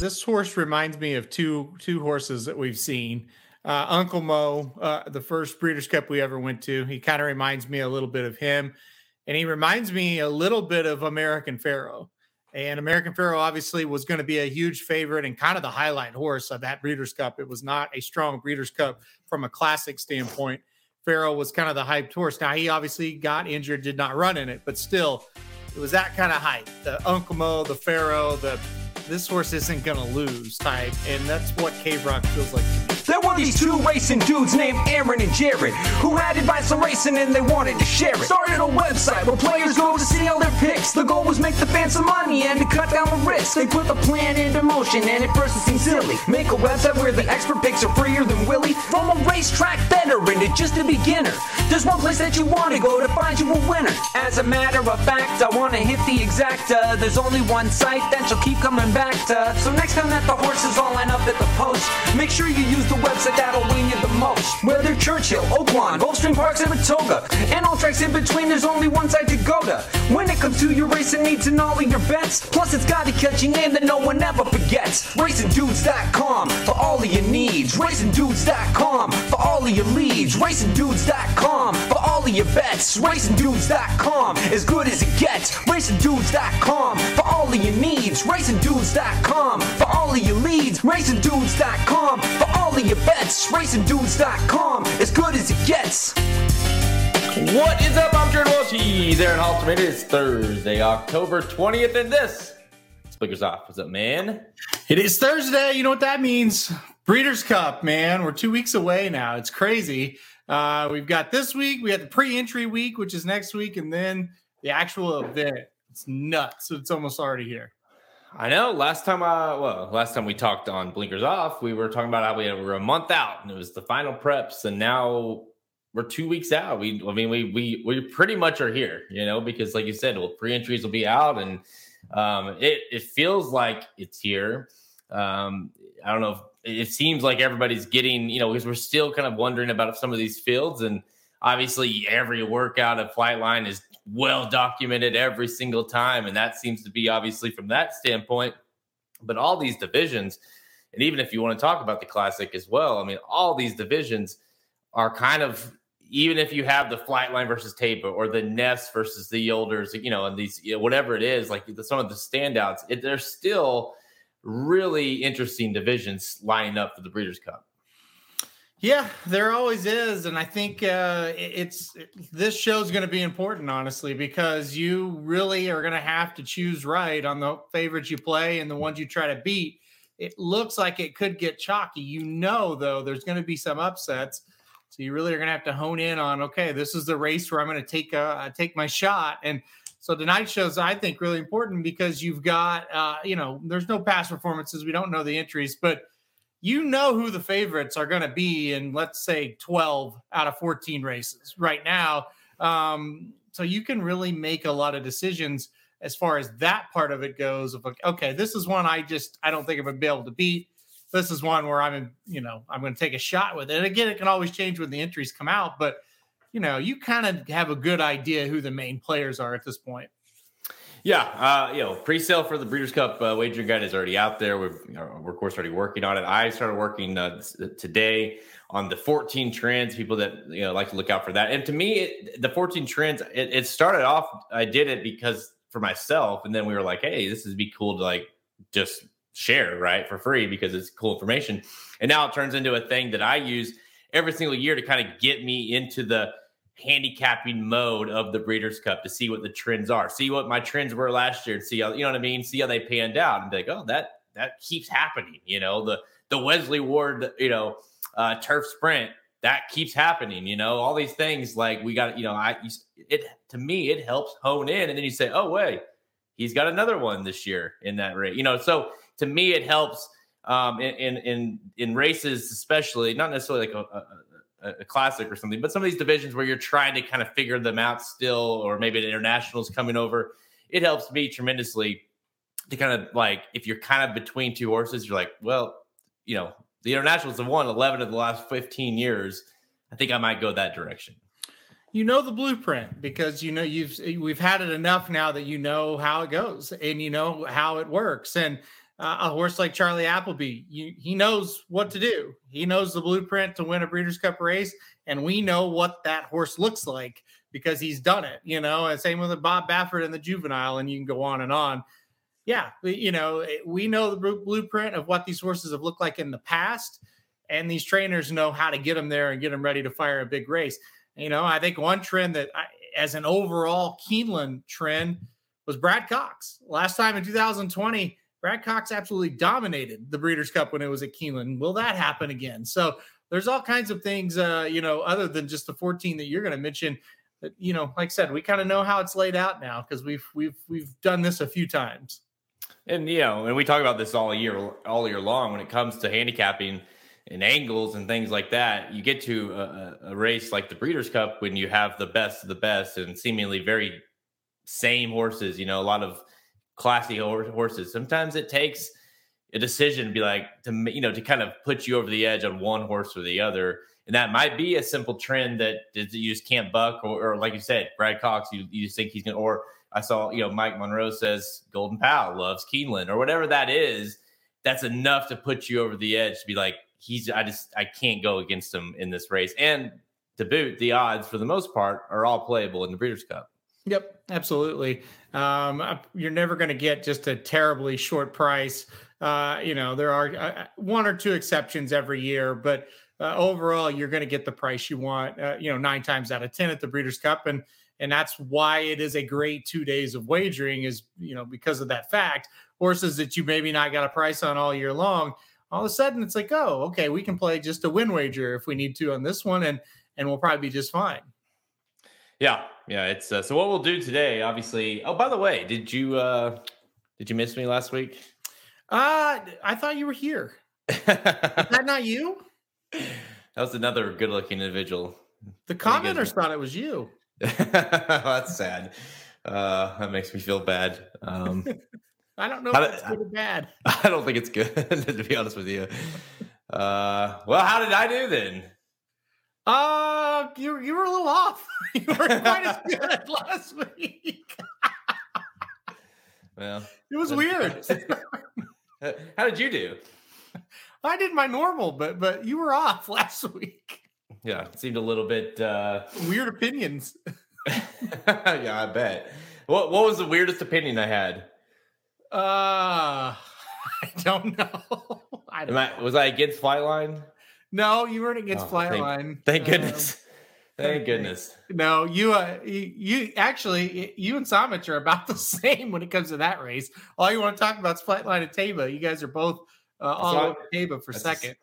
this horse reminds me of two two horses that we've seen. Uh, Uncle Mo, uh, the first Breeders' Cup we ever went to, he kind of reminds me a little bit of him, and he reminds me a little bit of American Pharoah. And American Pharoah obviously was going to be a huge favorite and kind of the highlight horse of that Breeders' Cup. It was not a strong Breeders' Cup from a classic standpoint. Pharoah was kind of the hyped horse. Now he obviously got injured, did not run in it, but still, it was that kind of hype. The Uncle Mo, the Pharoah, the this horse isn't gonna lose type, and that's what Cave Rock feels like to me. Were these two racing dudes named Aaron and Jared who had advice on racing and they wanted to share it. Started a website where players go to see all their picks. The goal was make the fans some money and to cut down the risk. They put the plan into motion and at first it seemed silly. Make a website where the expert picks are freer than Willie. From a racetrack veteran to just a beginner. There's one place that you want to go to find you a winner. As a matter of fact, I want to hit the exacta. There's only one site that you'll keep coming back to. So next time that the horses all line up at the post, make sure you use the website that'll win you the most. Whether Churchill, Oaklawn, Gulfstream Park, Saratoga, and all tracks in between, there's only one site to go to. When it comes to your racing needs and all of your bets, plus it's got a catchy name that no one ever forgets. RacingDudes.com for all of your needs. RacingDudes.com for all of your leads. RacingDudes.com for all of your bets. RacingDudes.com as good as it gets. RacingDudes.com for all of your needs. RacingDudes.com for all of your leads. RacingDudes.com for all of your bets. RacingDudes.com as good as it gets. What is up? I'm Jared Welchie. Aaron Halterman. It is Thursday, October 20th, and this Blinkers Off. What's up, man? It is Thursday. You know what that means? Breeders' Cup, man. We're two weeks away now. It's crazy. Uh, we've got this week. We have the pre-entry week, which is next week, and then the actual event. It's nuts. It's almost already here. I know. Last time, uh, well, last time we talked on Blinkers Off, we were talking about how we were a month out, and it was the final preps, and now we're two weeks out. We, I mean, we we we pretty much are here, you know, because like you said, well, pre-entries will be out, and um, it it feels like it's here. Um, I don't know. If, it seems like everybody's getting, you know, because we're still kind of wondering about some of these fields, and obviously every workout at Flightline is well documented every single time, and that seems to be obviously from that standpoint. But all these divisions, and even if you want to talk about the classic as well, I mean, all these divisions are kind of even if you have the Flightline versus Taiba or the Nest versus the Yolders, you know, and these you know, whatever it is, like some of the standouts, it, they're still really interesting divisions lining up for the Breeders' Cup. Yeah, there always is, and I think uh, it's it, this show's going to be important, honestly, because you really are going to have to choose right on the favorites you play and the ones you try to beat. It looks like it could get chalky. You know, though, there's going to be some upsets, so you really are going to have to hone in on. Okay, this is the race where I'm going to take uh, take my shot, and so tonight's show's I think really important because you've got uh, you know there's no past performances, we don't know the entries, but you know who the favorites are going to be in, let's say, 12 out of 14 races right now. Um, so you can really make a lot of decisions as far as that part of it goes. Of like, okay, this is one I just I don't think I'm gonna be able to beat. This is one where I'm, you know, I'm going to take a shot with it. And again, it can always change when the entries come out, but you know, you kind of have a good idea who the main players are at this point. Yeah, uh, you know, pre-sale for the Breeders' Cup uh, wagering guide is already out there. We've, we're of course already working on it. I started working uh, today on the 14 trends. People that you know like to look out for that. And to me, it, the 14 trends, it, it, started off. I did it because for myself, and then we were like, hey, this would be cool to like just share right for free because it's cool information. And now it turns into a thing that I use every single year to kind of get me into the handicapping mode of the Breeders' Cup to see what the trends are, see what my trends were last year, and see how you know what I mean, see how they panned out, and be like, oh, that that keeps happening. You know, the the Wesley Ward, you know, uh, turf sprint that keeps happening. You know, all these things like we got. You know, I it to me it helps hone in, and then you say, oh wait, he's got another one this year in that race. You know, so to me it helps um, in in in races, especially not necessarily like a, a a classic or something, but some of these divisions where you're trying to kind of figure them out still, or maybe the internationals coming over, it helps me tremendously to kind of like if you're kind of between two horses, you're like, well, you know, the internationals have won 11 of the last 15 years. I think I might go that direction. You know the blueprint because you know you've we've had it enough now that you know how it goes and you know how it works and uh, a horse like Charlie Appleby, you, he knows what to do. He knows the blueprint to win a Breeders' Cup race, and we know what that horse looks like because he's done it. You know, and same with Bob Baffert and the juvenile, and you can go on and on. Yeah, you know, we know the blueprint of what these horses have looked like in the past, and these trainers know how to get them there and get them ready to fire a big race. You know, I think one trend that, I, as an overall Keeneland trend, was Brad Cox. Last time in 2020 Brad Cox absolutely dominated the Breeders' Cup when it was at Keeneland. Will that happen again? So there's all kinds of things, uh, you know, other than just the 14 that you're going to mention. That, you know, like I said, we kind of know how it's laid out now because we've we've we've done this a few times. And you know, and we talk about this all year all year long when it comes to handicapping and angles and things like that. You get to a, a race like the Breeders' Cup when you have the best of the best and seemingly very same horses. You know, a lot of classy horses. Sometimes it takes a decision to be like to you know to kind of put you over the edge on one horse or the other, and that might be a simple trend that you just can't buck, or, or like you said, Brad Cox, you you just think he's gonna. Or I saw you know Mike Monroe says Golden Pal loves Keeneland or whatever that is. That's enough to put you over the edge to be like he's. I just I can't go against him in this race, and to boot, the odds for the most part are all playable in the Breeders' Cup. Yep, absolutely. Um, you're never going to get just a terribly short price. Uh, you know, there are uh, one or two exceptions every year, but uh, overall, you're going to get the price you want. Uh, you know, nine times out of ten at the Breeders' Cup, and and that's why it is a great two days of wagering. Is you know because of that fact, horses that you maybe not got a price on all year long, all of a sudden it's like, oh, okay, we can play just a win wager if we need to on this one, and and we'll probably be just fine. Yeah, yeah. It's uh, so what we'll do today. Obviously. Oh, by the way, did you uh did you miss me last week? Uh I thought you were here. Is that not you? That was another good-looking individual. The commenters thought it was you. That's sad. Uh, that makes me feel bad. Um, I don't know if it's good or bad. I don't think it's good, to be honest with you. Uh, well, how did I do then? Uh, you you were a little off. you weren't quite as good last week. well, it was weird. How did you do? I did my normal, but but you were off last week. Yeah, it seemed a little bit uh weird opinions. yeah, I bet. What what was the weirdest opinion I had? Uh I don't know. I don't I, know. Was I against Flightline? No, you weren't against oh, Flightline. Thank, thank goodness. Um, thank goodness. No, you uh you, you, actually you and Samich are about the same when it comes to that race. All you want to talk about is Flightline and Taiba. You guys are both uh, all over Taiba for second. Just,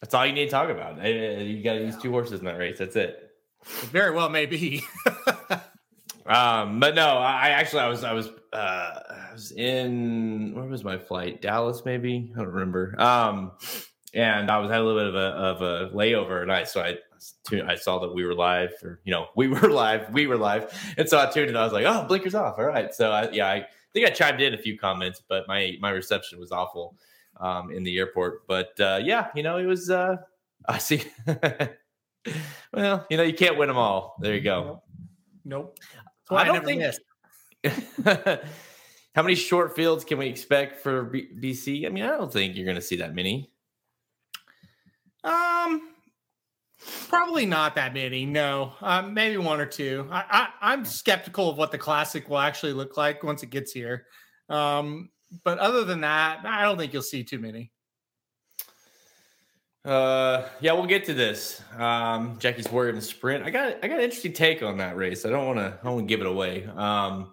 that's all you need to talk about. You got to use two horses in that race. That's it. Very well, maybe. um, but no, I actually I was I was uh I was in where was my flight? Dallas, maybe I don't remember. Um, and I was had a little bit of a of a layover, and I so I I saw that we were live, or you know, we were live, we were live, and so I tuned in. I was like, oh, blinkers off. All right, so I, yeah, I think I chimed in a few comments, but my my reception was awful um, in the airport. But uh, yeah, you know, it was. Uh, I see. well, you know, you can't win them all. There you go. Nope. nope. I don't think. How many short fields can we expect for B- BC? I mean, I don't think you're going to see that many. Um, probably not that many. No, um, maybe one or two. I, I am skeptical of what the classic will actually look like once it gets here. Um, but other than that, I don't think you'll see too many. Uh, yeah, we'll get to this. Um, Jackie's Warrior in sprint. I got I got an interesting take on that race. I don't want to I don't want to give it away. Um,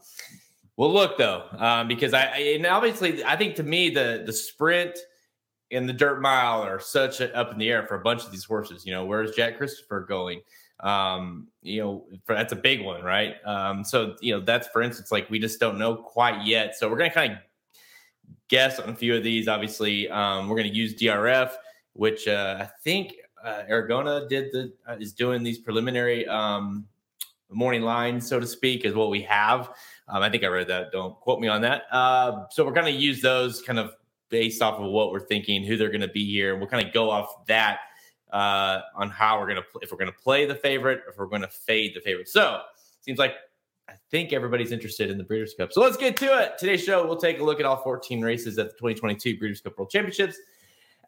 well, look though, um, because I, I and obviously I think to me the the sprint and the dirt mile are such a, up in the air for a bunch of these horses. You know, where's Jack Christopher going? Um, you know, for, that's a big one, right? Um, so you know, that's for instance, like we just don't know quite yet. So we're gonna kind of guess on a few of these. Obviously, um, we're gonna use DRF, which uh, I think uh, Aragona did the uh, is doing these preliminary um, morning lines, so to speak, is what we have. Um, I think I read that. Don't quote me on that. Uh, so we're going to use those kind of based off of what we're thinking, who they're going to be here. And we'll kind of go off that uh, on how we're going to if we're going to play the favorite, if we're going to fade the favorite. So seems like I think everybody's interested in the Breeders' Cup. So let's get to it. Today's show, we'll take a look at all 14 races at the 2022 Breeders' Cup World Championships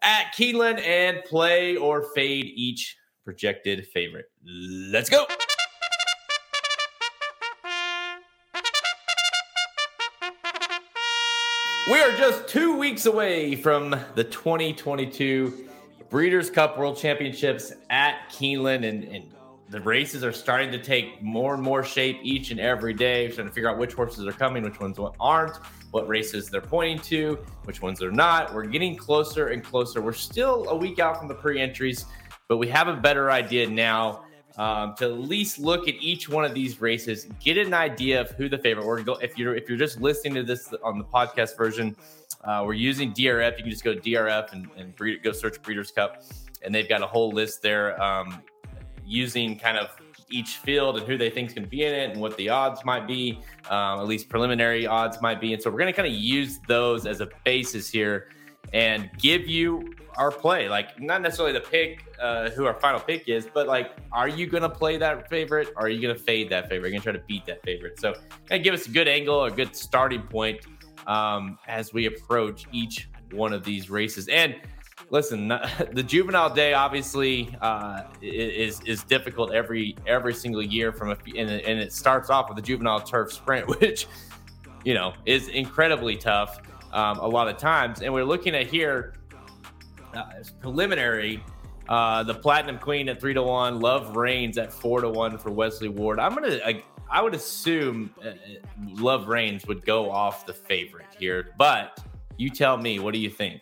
at Keeneland and play or fade each projected favorite. Let's go. We are just two weeks away from the 2022 Breeders' Cup World Championships at Keeneland, and, and the races are starting to take more and more shape each and every day. We're trying to figure out which horses are coming, which ones aren't, what races they're pointing to, which ones are not. We're getting closer and closer. We're still a week out from the pre entries, but we have a better idea now um, to at least look at each one of these races, get an idea of who the favorite. We're go if you're if you're just listening to this on the podcast version, uh, we're using DRF. You can just go to DRF and, and breed, go search Breeders' Cup, and they've got a whole list there um, using kind of each field and who they think is going to be in it and what the odds might be, um, at least preliminary odds might be. And so we're going to kind of use those as a basis here and give you our play. Like, not necessarily the pick, uh, who our final pick is, but like, are you going to play that favorite? Or are you going to fade that favorite? Are you going to try to beat that favorite? So, kind of give us a good angle, a good starting point um, as we approach each one of these races. And listen, the juvenile day obviously uh, is is difficult every every single year from a and, and it starts off with the juvenile turf sprint, which you know is incredibly tough um, a lot of times. And we're looking at here uh, preliminary. Uh, the Platinum Queen at three to one, Love Reigns at four to one for Wesley Ward. I'm gonna, I, I would assume uh, Love Reigns would go off the favorite here, but you tell me, what do you think?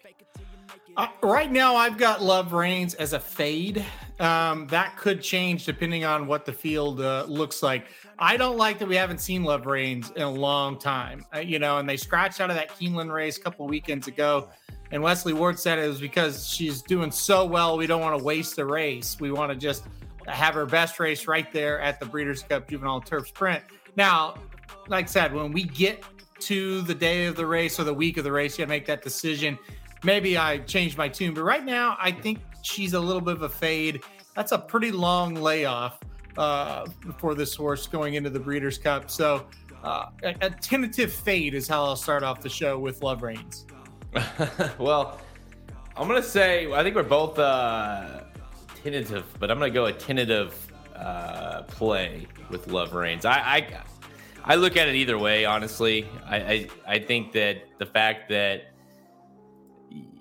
Uh, right now, I've got Love Reigns as a fade. Um, that could change depending on what the field uh, looks like. I don't like that we haven't seen Love Reigns in a long time, uh, you know, and they scratched out of that Keeneland race a couple weekends ago. And Wesley Ward said it was because she's doing so well. We don't want to waste the race. We want to just have her best race right there at the Breeders' Cup Juvenile Turf Sprint. Now, like I said, when we get to the day of the race or the week of the race, you got to make that decision. Maybe I change my tune, but right now I think she's a little bit of a fade. That's a pretty long layoff uh, for this horse going into the Breeders' Cup. So uh, a, a, tentative fade is how I'll start off the show with Love Reigns. well, I'm gonna say I think we're both uh, tentative, but I'm gonna go a tentative uh, play with Love Reigns. I, I I look at it either way, honestly. I, I I think that the fact that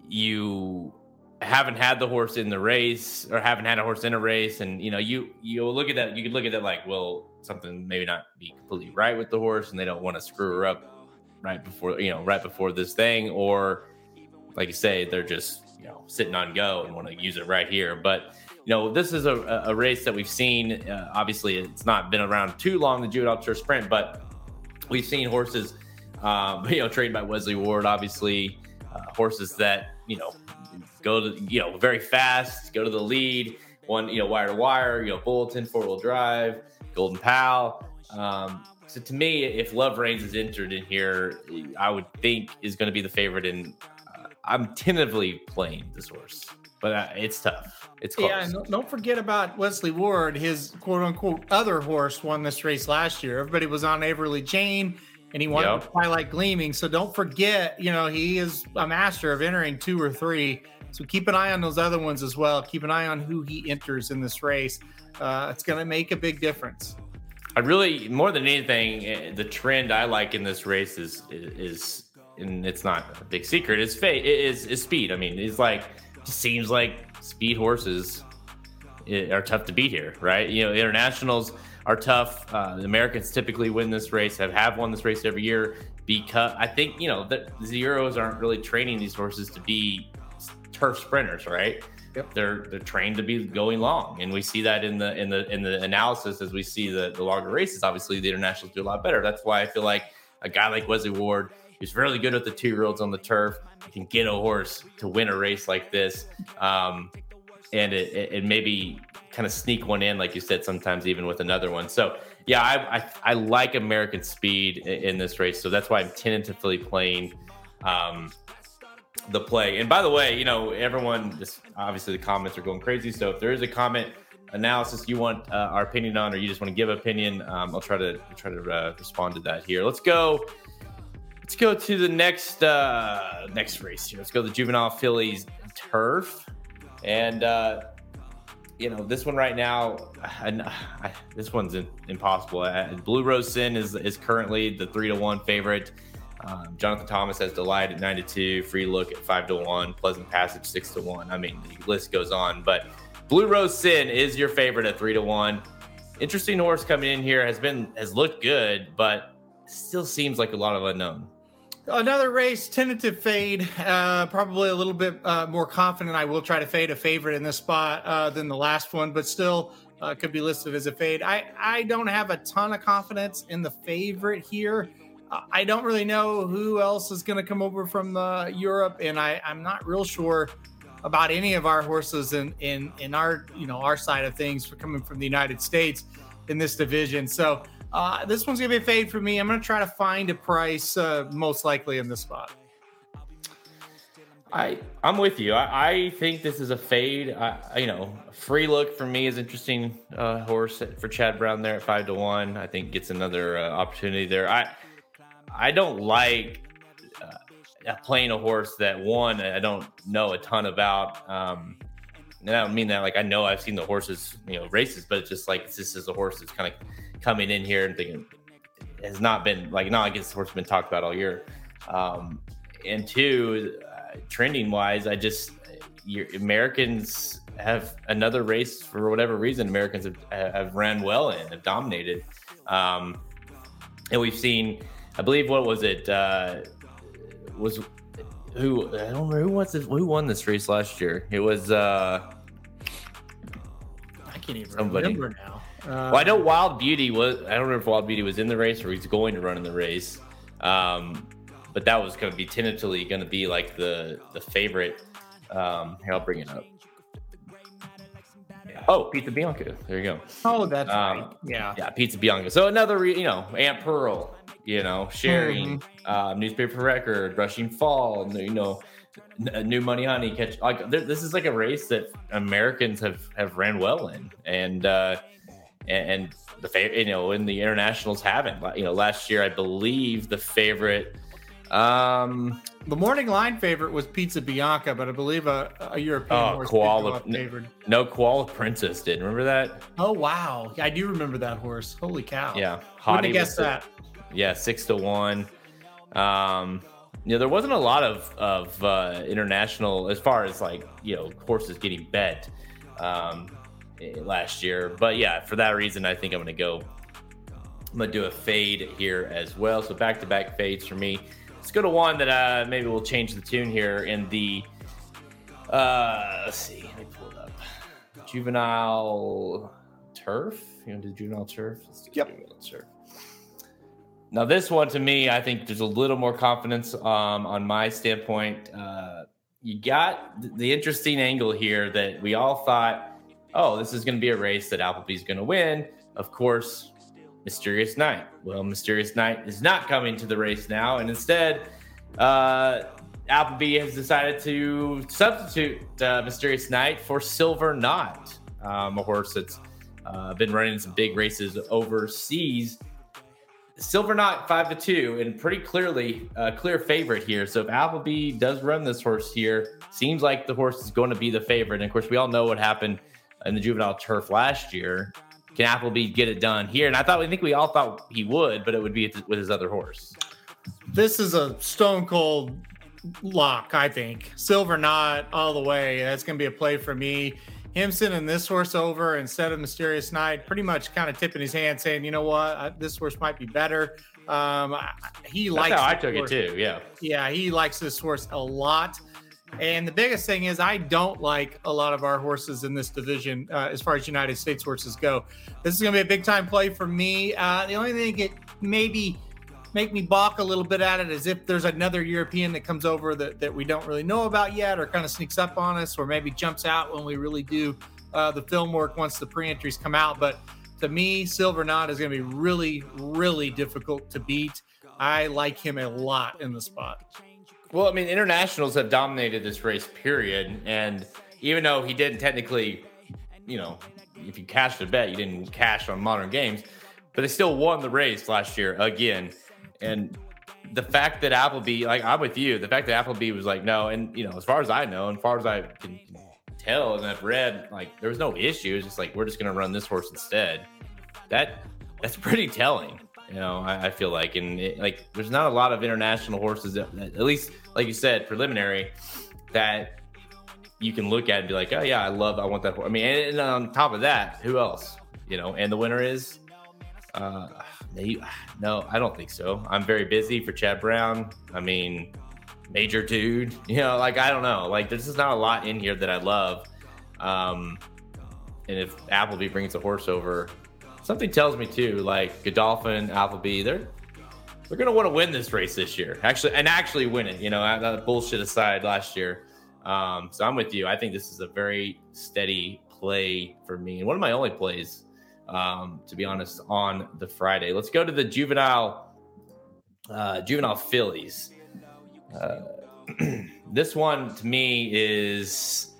you haven't had the horse in the race or haven't had a horse in a race and you know you you look at that you could look at that like well something maybe not be completely right with the horse and they don't want to screw her up right before you know right before this thing or like you say they're just you know sitting on go and want to use it right here. But you know this is a, a race that we've seen uh, obviously it's not been around too long the juvenile turf sprint but we've seen horses um, you know trained by wesley ward obviously uh, horses that you know go to you know very fast, go to the lead, one you know wire to wire, you know bulletin, four wheel drive, Golden Pal. Um, so to me, if Love Reigns is entered in here, I would think is going to be the favorite. And uh, I'm tentatively playing this horse, but uh, it's tough. It's close. Yeah, and don't forget about Wesley Ward. His quote unquote other horse won this race last year. Everybody was on Averly Jane and he won yep. Twilight Gleaming. So don't forget, you know, he is a master of entering two or three. So keep an eye on those other ones as well. Keep an eye on who he enters in this race. Uh, it's going to make a big difference. I really, more than anything, eh, the trend I like in this race is is, and it's not a big secret. It's fate is is speed. I mean, it's like seems like speed horses eh, are tough to beat here, right? You know, internationals are tough. Uh, the Americans typically win this race, have have won this race every year because I think you know the zeros aren't really training these horses to be turf sprinters, right? Yep. They're they're trained to be going long, and we see that in the in the in the analysis as we see the the longer races. Obviously, the internationals do a lot better. That's why I feel like a guy like Wesley Ward, who's really good with the two year olds on the turf, can get a horse to win a race like this, um, and it, it, it maybe kind of sneak one in, like you said, sometimes even with another one. So yeah, I I, I like American speed in, in, this race, so that's why I'm tentatively playing. Um, the play. And by the way, you know, everyone just obviously the comments are going crazy. So if there is a comment analysis you want uh, our opinion on, or you just want to give opinion, um, I'll try to try to uh, respond to that here. Let's go. Let's go to the next uh, next race here. Let's go to the juvenile fillies turf, and uh, you know this one right now. I, I, this one's impossible. Blue Rose Cen is is currently the three to one favorite. Um, Jonathan Thomas has Delight at nine to two, Free Look at five to one, Pleasant Passage six to one. I mean, the list goes on. But Blue Rose Cen is your favorite at three to one. Interesting horse coming in here has been has looked good, but still seems like a lot of unknown. Another race, tentative fade. Uh, probably a little bit uh, more confident. I will try to fade a favorite in this spot uh, than the last one, but still uh, could be listed as a fade. I I don't have a ton of confidence in the favorite here. I don't really know who else is going to come over from uh, Europe, and I, I'm not real sure about any of our horses in in in our you know our side of things for coming from the United States in this division. So uh, this one's gonna be a fade for me. I'm gonna try to find a price uh, most likely in this spot. I I'm with you. I, I think this is a fade. I, you know, free look for me is interesting uh, horse for Chad Brown there at five to one. I think gets another uh, opportunity there. I I don't like uh, playing a horse that one I don't know a ton about. Um, and I don't mean that like I know I've seen the horses, you know, races, but it's just like this is a horse that's kind of coming in here and thinking has not been like not like this horse been talked about all year. Um, and two, uh, trending wise, I just Americans have another race for whatever reason. Americans have, have ran well in, have dominated, um, and we've seen I believe what was it? Uh, was who I don't remember who was this, who won this race last year. It was uh I can't even somebody. remember now. Uh, well, I know Wild Beauty was. I don't remember if Wild Beauty was in the race or he's going to run in the race. Um, but that was going to be tentatively going to be like the the favorite. Um, here, I'll bring it up. Oh, Pizza Bianca. There you go. Oh, that's um, right. Yeah. Yeah, Pizza Bianca. So another, you know, Aunt Pearl, you know, sharing mm-hmm. uh, newspaper record, rushing fall, and you know, new money honey catch. Like this is like a race that Americans have have ran well in, and uh, and, the favorite, you know, in the internationals haven't. You know, last year I believe the favorite. Um, the morning line favorite was Pizza Bianca, but I believe a, a European oh, horse Koala, favored. No, Koala Princess did. Remember that? Oh wow, I do remember that horse. Holy cow! Yeah, Hottie guess that yeah, six to one. Um, you know, there wasn't a lot of of uh, international as far as like you know horses getting bet um, eh, last year, but yeah, for that reason, I think I'm going to go. I'm going to do a fade here as well. So back to back fades for me. Let's go to one that uh, maybe we'll change the tune here in the. Uh, let's see. Let me pull it up. Juvenile turf. You want to do juvenile turf? Let's do yep. juvenile turf. Now, this one to me, I think there's a little more confidence um, on my standpoint. Uh, you got the interesting angle here that we all thought, oh, this is going to be a race that Appleby's going to win. Of course, Mysterious Night. Well, Mysterious Night is not coming to the race now, and instead, uh, Appleby has decided to substitute uh, Mysterious Night for Silver Knot, um, a horse that's uh, been running some big races overseas. Silver Knot five to two, and pretty clearly a clear favorite here. So if Appleby does run this horse here, seems like the horse is going to be the favorite. And of course, we all know what happened in the juvenile turf last year. Can Appleby get it done here? And I thought, I think we all thought he would, but it would be with his other horse. This is a stone cold lock, I think. Silver Knot all the way. That's going to be a play for me him sending this horse over instead of Mysterious Night, pretty much kind of tipping his hand, saying, "You know what, I, this horse might be better." Um, he That's likes. how I took horse. it too. Yeah, yeah, he likes this horse a lot. And the biggest thing is, I don't like a lot of our horses in this division uh, as far as United States horses go. This is going to be a big time play for me. Uh, the only thing it maybe make me balk a little bit at it as if there's another European that comes over that, that we don't really know about yet or kind of sneaks up on us or maybe jumps out when we really do uh, the film work once the pre entries come out. But to me, Silver Knot is going to be really, really difficult to beat. I like him a lot in the spot. Well, I mean, internationals have dominated this race, period. And even though he didn't technically, you know, if you cashed a bet, you didn't cash on modern games, but they still won the race last year again. And the fact that Appleby, like I'm with you, the fact that Appleby was like, no, and you know, as far as I know, and as far as I can tell and I've read, like there was no issue. It's just like we're just gonna run this horse instead. That that's pretty telling. You know, I, I feel like, and it, like there's not a lot of international horses that, at least, like you said, preliminary that you can look at and be like, oh yeah, I love, I want that. Horse. I mean, and, and on top of that, who else? You know, and the winner is. Uh, no, I don't think so. I'm very busy for Chad Brown. I mean, major dude. You know, like I don't know. Like there's just not a lot in here that I love. Um, and if Appleby brings a horse over, something tells me too. Like Godolphin, Appleby, they're they're gonna want to win this race this year. Actually, and actually win it. You know, that bullshit aside, last year. Um, so I'm with you. I think this is a very steady play for me, and one of my only plays um, to be honest, on the Friday. Let's go to the juvenile uh, juvenile fillies. Uh, this one to me is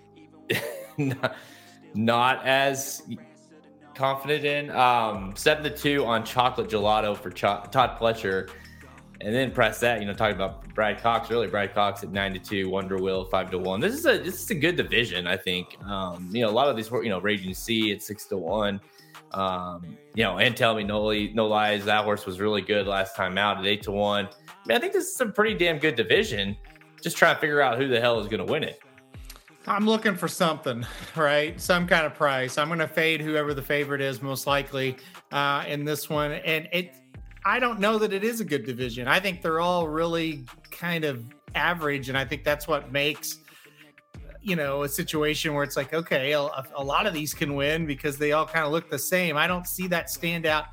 not, not as confident in. Um, seven to two on chocolate gelato for Todd Pletcher. And then press that, you know, talking about Brad Cox really Brad Cox at nine to two, Wonder Wheel five to one. This is a this is a good division, I think. Um, you know, a lot of these, were you know, Raging Sea at six to one. Um, you know, and tell me no, no lies, that horse was really good last time out at eight to one. I mean, I think this is a pretty damn good division. Just trying to figure out who the hell is going to win it. I'm looking for something, right? Some kind of price. I'm going to fade whoever the favorite is, most likely uh, in this one. And it, I don't know that it is a good division. I think they're all really kind of average, and I think that's what makes you know a situation where it's like okay a, a lot of these can win because they all kind of look the same. I don't see that stand out.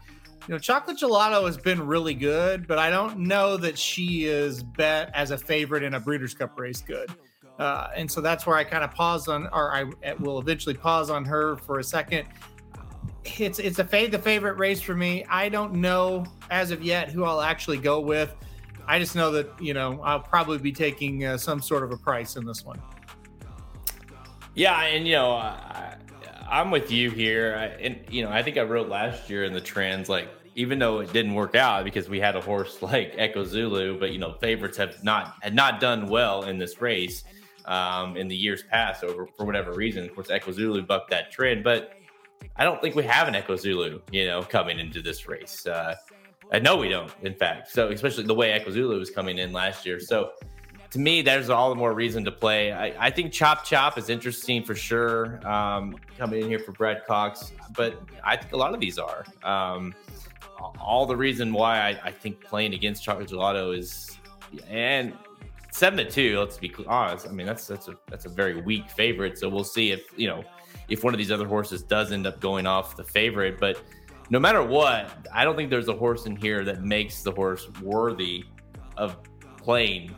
You know chocolate gelato has been really good but i don't know that she is bet as a favorite in a breeders cup race good. Uh, and so that's where i kind of pause on or i will eventually pause on her for a second it's it's a fade the favorite race for me i don't know as of yet who i'll actually go with i just know that you know i'll probably be taking uh, some sort of a price in this one yeah, and you know, I, am with you here. I, and you know, I think I wrote last year in the trends like even though it didn't work out because we had a horse like Echo Zulu, but you know, favorites have not had not done well in this race um, in the years past over for whatever reason. Of course, Echo Zulu bucked that trend, but I don't think we have an Echo Zulu, you know, coming into this race. Uh, I know we don't, in fact. So especially the way Echo Zulu was coming in last year. So to me, there's all the more reason to play. I, I think Chop Chop is interesting for sure, um, coming in here for Brad Cox, but I think a lot of these are. Um, all the reason why I, I, think playing against Chocolate Gelato is, and seven to two. Let's be honest. I mean, that's that's a that's a very weak favorite. So we'll see if you know if one of these other horses does end up going off the favorite. But no matter what, I don't think there's a horse in here that makes the horse worthy of playing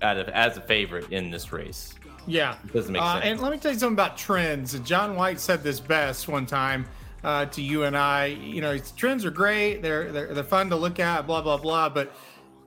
out of as a favorite in this race. Yeah, it doesn't make uh, sense. And let me tell you something about trends. John White said this best one time uh, to you and I. You know, trends are great. They're, they're they're fun to look at. Blah blah blah. But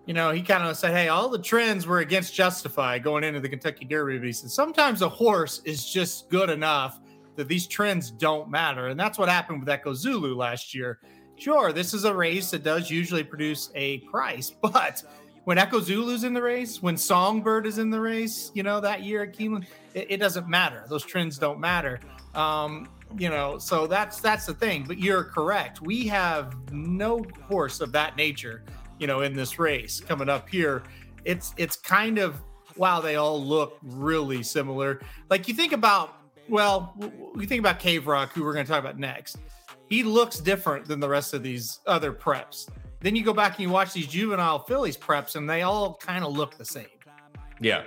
you know, he kind of said, "Hey, all the trends were against Justify going into the Kentucky Derby." But he said sometimes a horse is just good enough that these trends don't matter, and that's what happened with Echo Zulu last year. Sure, this is a race that does usually produce a price, but when Echo Zulu's in the race, when Songbird is in the race, you know, that year at Keeneland, it, it doesn't matter. Those trends don't matter. Um, you know, so that's that's the thing. But you're correct. We have no horse of that nature, you know, in this race coming up here. It's it's kind of wow, they all look really similar. Like you think about, well, we think about Cave Rock, who we're going to talk about next. He looks different than the rest of these other preps. Then you go back and you watch these juvenile fillies preps, and they all kind of look the same. Yeah,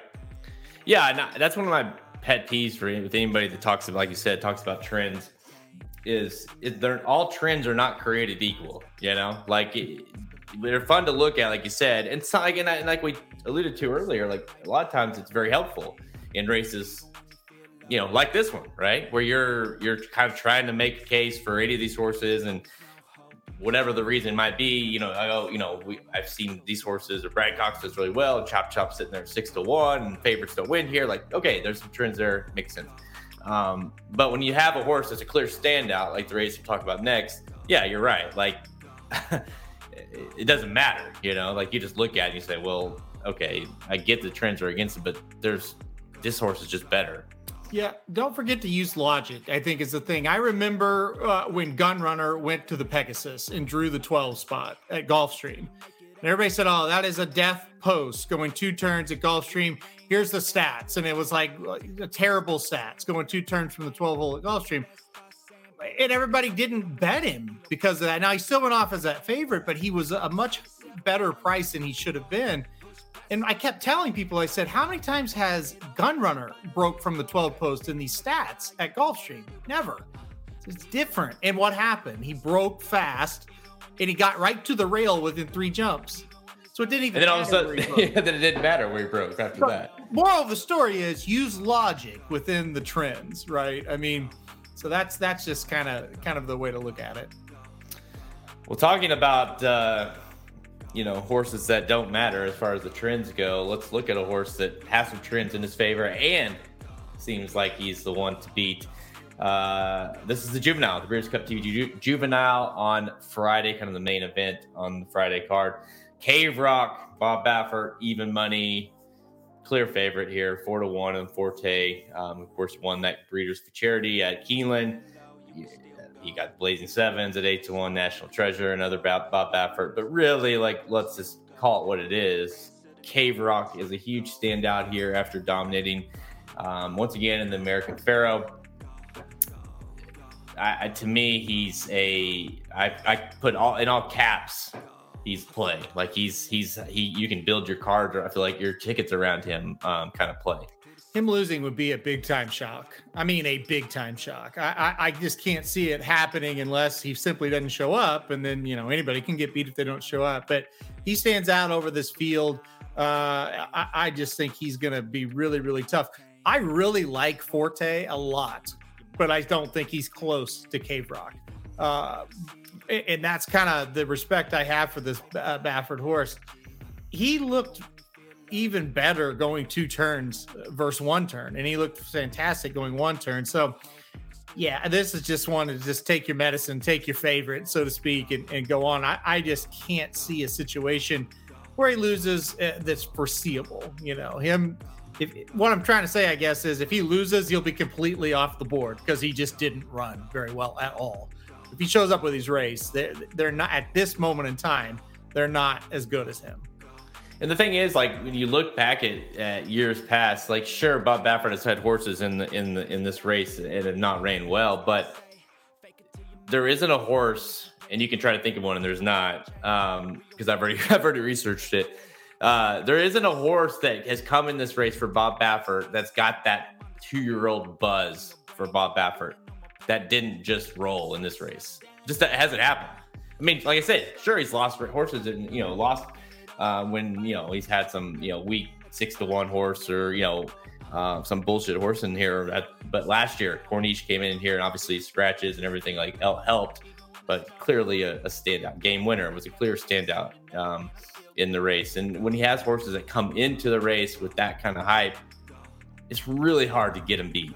yeah, that's one of my pet peeves for with anybody that talks about, like you said, talks about trends. Is, is they're all trends are not created equal. You know, like it, they're fun to look at, like you said, and so like and, like we alluded to earlier, like a lot of times it's very helpful in races you know, like this one, right? Where you're you're kind of trying to make a case for any of these horses and whatever the reason might be, you know, go, you know, we, I've seen these horses or Brad Cox does really well, Chop Chop sitting there six to one, and favorites don't win here. Like, okay, there's some trends there, makes sense. Um, but when you have a horse that's a clear standout, like the race we talk about next, yeah, you're right. Like it doesn't matter, you know. Like you just look at it and you say, well, okay, I get the trends are against it, but there's this horse is just better. Yeah, don't forget to use logic. I think is the thing. I remember uh, when Gunrunner went to the Pegasus and drew the 12 spot at Gulfstream. And everybody said, "Oh, that is a death post going two turns at Gulfstream." Here's the stats, and it was like a terrible stats going two turns from the 12 hole at Gulfstream. And everybody didn't bet him because of that. Now he still went off as that favorite, but he was a much better price than he should have been. And I kept telling people, I said, how many times has Gunrunner broke from the 12 post in these stats at Gulfstream? Never. It's different. And what happened? He broke fast and he got right to the rail within three jumps. So it didn't even. And then all of a sudden, yeah, then it didn't matter where he broke after that. Moral of the story is use logic within the trends, right? I mean, so that's that's just kind of kind of the way to look at it. Well, talking about uh, you know horses that don't matter as far as the trends go, let's look at a horse that has some trends in his favor and seems like he's the one to beat. Uh, this is the juvenile, the Breeders' Cup TV ju- juvenile on Friday, kind of the main event on the Friday card. Cave Rock, Bob Baffert, even money, clear favorite here, four to one and Forte. Um, of course, won that Breeders' Futurity at Keeneland. He got Blazing Sevens at eight to one, National Treasure, another Bob Baffert. But really, like, let's just call it what it is. Cave Rock is a huge standout here after dominating um, once again in the American Pharoah. I, I, to me, he's a I, I put all in all caps. He's play like he's he's he. You can build your card. I feel like your tickets around him um, kind of play. Him losing would be a big time shock. I mean, a big time shock. I, I I just can't see it happening unless he simply doesn't show up, and then you know anybody can get beat if they don't show up. But he stands out over this field. Uh, I, I just think he's going to be really really tough. I really like Forte a lot but I don't think he's close to Cave Rock. Uh, and that's kind of the respect I have for this uh, Baffert horse. He looked even better going two turns versus one turn, and he looked fantastic going one turn. So, yeah, this is just one to just take your medicine, take your favorite, so to speak, and, and go on. I, I just can't see a situation where he loses uh, that's foreseeable. You know, him if what I'm trying to say, I guess, is if he loses, he'll be completely off the board because he just didn't run very well at all. If he shows up with his race, they're, they're not at this moment in time, they're not as good as him. And the thing is, like when you look back at, at years past, like sure, Bob Baffert has had horses in the in the in this race and have not ran well, but there isn't a horse, and you can try to think of one, and there's not, because um, I've already I've already researched it uh, there isn't a horse that has come in this race for Bob Baffert that's got that two year old buzz for Bob Baffert that didn't just roll in this race. Just that hasn't happened. I mean, like I said, sure, he's lost horses and, you know, lost uh, when, you know, he's had some, you know, weak six to one horse or, you know, uh, some bullshit horse in here. But last year, Corniche came in here and obviously scratches and everything like helped, but clearly a, a standout game winner was a clear standout. Um, in the race. And when he has horses that come into the race with that kind of hype, it's really hard to get him beat.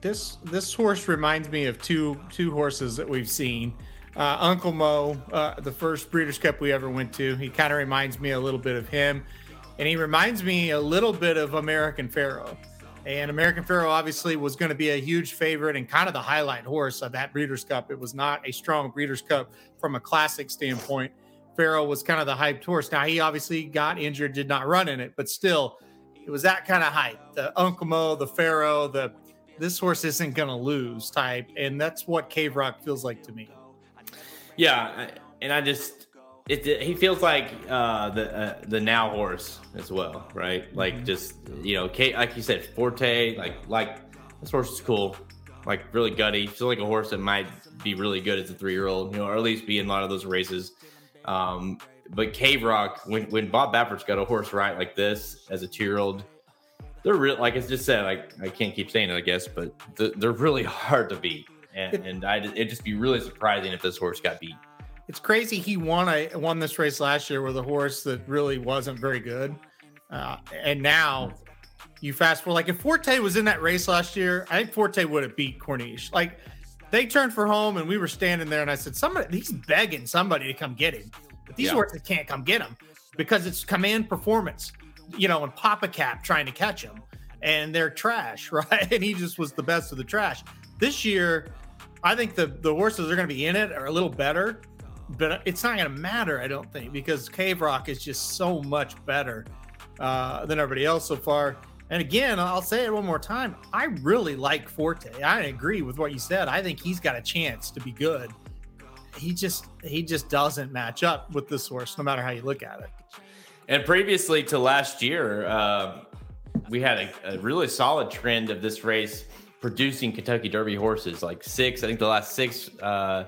This this horse reminds me of two two horses that we've seen. Uh, Uncle Mo, uh, the first Breeders' Cup we ever went to, he kind of reminds me a little bit of him, and he reminds me a little bit of American Pharoah. And American Pharoah obviously was going to be a huge favorite and kind of the highlight horse of that Breeders' Cup. It was not a strong Breeders' Cup from a classic standpoint. Pharoah was kind of the hyped horse. Now he obviously got injured, did not run in it, but still, it was that kind of hype. The Uncle Mo, the Pharoah, the this horse isn't going to lose type, and that's what Cave Rock feels like to me. Yeah, and I just it, he feels like uh, the uh, the now horse as well, right? Like mm-hmm. just you know, Kate, like you said, Forte, like like this horse is cool, like really gutty. Feels like a horse that might be really good as a three year old, you know, or at least be in a lot of those races. Um, but Cave Rock, when when Bob Baffert's got a horse right like this as a two year old, they're real. Like I just said, like I can't keep saying it, I guess, but they're really hard to beat, and, and I it'd just be really surprising if this horse got beat. It's crazy he won I won this race last year with a horse that really wasn't very good, uh, and now you fast forward, like if Forte was in that race last year, I think Forte would have beat Corniche. Like they turned for home and we were standing there and I said, somebody, he's begging somebody to come get him. But these Yeah. horses can't come get him because it's command performance, you know, and Pappacap trying to catch him and they're trash, right? And he just was the best of the trash. This year, I think the, the horses are going to be in it are a little better, but it's not going to matter, I don't think, because Cave Rock is just so much better uh, than everybody else so far. And again, I'll say it one more time. I really like Forte. I agree with what you said. I think he's got a chance to be good. He just he just doesn't match up with this horse, no matter how you look at it. And previously to last year, uh, we had a, a really solid trend of this race producing Kentucky Derby horses. Like six, I think the last six uh,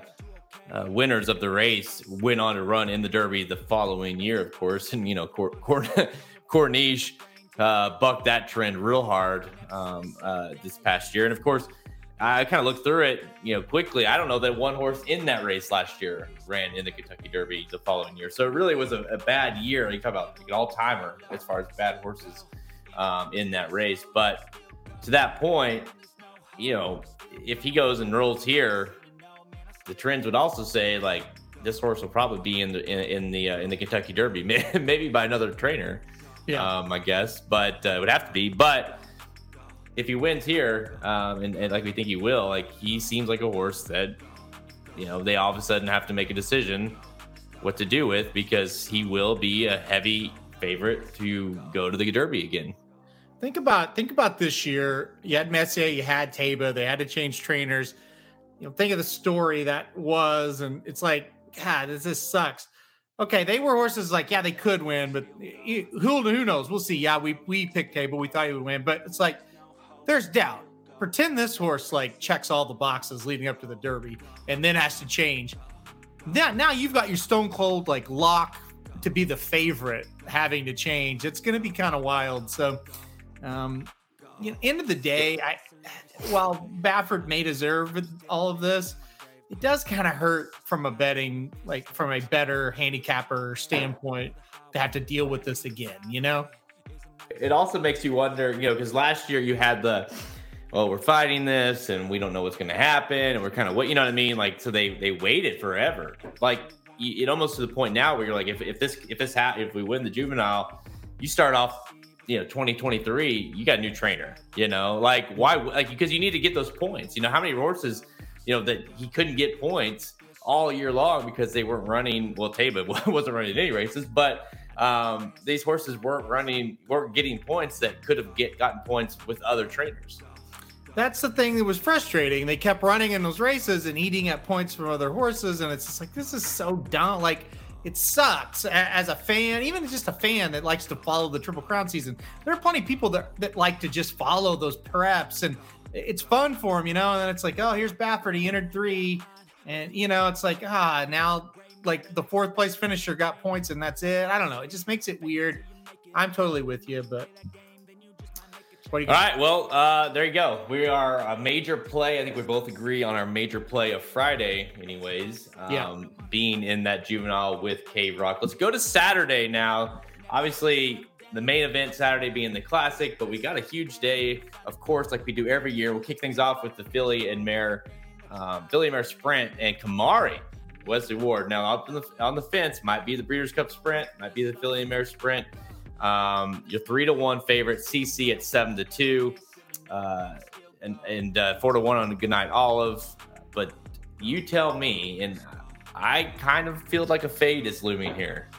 uh, winners of the race went on to run in the Derby the following year, of course. And you know, Cor- Cor- Corniche uh, bucked that trend real hard um, uh, this past year. And of course, I kind of looked through it, you know, quickly. I don't know that one horse in that race last year ran in the Kentucky Derby the following year. So it really was a, a bad year. You talk about like an all timer as far as bad horses um, in that race. But to that point, you know, if he goes and rolls here, the trends would also say like this horse will probably be in the in, in the uh, in the Kentucky Derby, maybe by another trainer um, I guess, but uh, it would have to be. But if he wins here, um, and, and like we think he will, like he seems like a horse that, you know, they all of a sudden have to make a decision what to do with because he will be a heavy favorite to go to the Derby again. Think about think about this year. You had Messier, you had Taiba. They had to change trainers. You know, think of the story that was, and it's like, God, this this sucks. Okay, they were horses like, yeah, they could win, but who who knows? We'll see. Yeah, we we picked Taiba, we thought he would win, but it's like there's doubt. Pretend this horse like checks all the boxes leading up to the Derby, and then has to change. Now, now you've got your stone cold like lock to be the favorite having to change. It's going to be kind of wild. So, um, you know, end of the day, I while Baffert may deserve all of this, it does kind of hurt from a betting, like from a better handicapper standpoint, to have to deal with this again. You know, It also makes you wonder, you know, because last year you had the, well, we're fighting this and we don't know what's going to happen, and we're kind of what you know what I mean. Like, so they they waited forever. Like, it almost to the point now where you're like, if, if this if this ha- if we win the juvenile, you start off, you know, 2023, you got a new trainer. You know, like why? Like because you need to get those points. You know, how many horses, you know, that he couldn't get points all year long because they weren't running. Well, Taiba wasn't running any races, but um, these horses weren't running, weren't getting points that could have get gotten points with other trainers. that's the thing that was frustrating. They kept running in those races and eating at points from other horses, and it's just like this is so dumb. Like it sucks as a fan, even just a fan that likes to follow the Triple Crown season. There are plenty of people that that like to just follow those preps, and it's fun for them, you know. And then it's like, oh, here's Baffert, he entered three, and you know, it's like ah, now like the fourth place finisher got points, and that's it. I don't know. It just makes it weird. I'm totally with you, but what do you All right, well, uh, there you go. We are a major play. I think we both agree on our major play of Friday, anyways. Um, Yeah. Being in that juvenile with Cave Rock. Let's go to Saturday now. Obviously, the main event Saturday being the classic, but we got a huge day, of course, like we do every year. We'll kick things off with the Filly and Mare, um, Filly and Mare Sprint and Kimari. Wesley Ward. Now, up on the, on the fence might be the Breeders' Cup Sprint, might be the Philly and Mare Sprint. Um, your three to one favorite, Cece at seven to two, uh, and and uh, four to one on Goodnight Olive. But you tell me, and I kind of feel like a fade is looming here.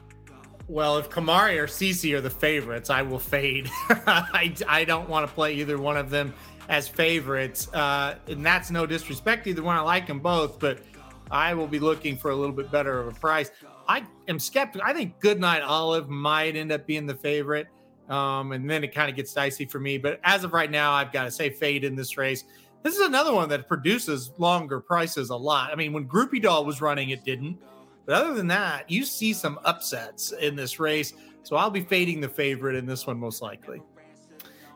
Well, if Kimari or Cece are the favorites, I will fade. I, I don't want to play either one of them as favorites. Uh, and that's no disrespect either one. I like them both, but I will be looking for a little bit better of a price. I am skeptical. I think Goodnight Olive might end up being the favorite. Um, and then it kind of gets dicey for me. But as of right now, I've got to say fade in this race. This is another one that produces longer prices a lot. I mean, when Groupie Doll was running, it didn't. But other than that, you see some upsets in this race. So I'll be fading the favorite in this one most likely.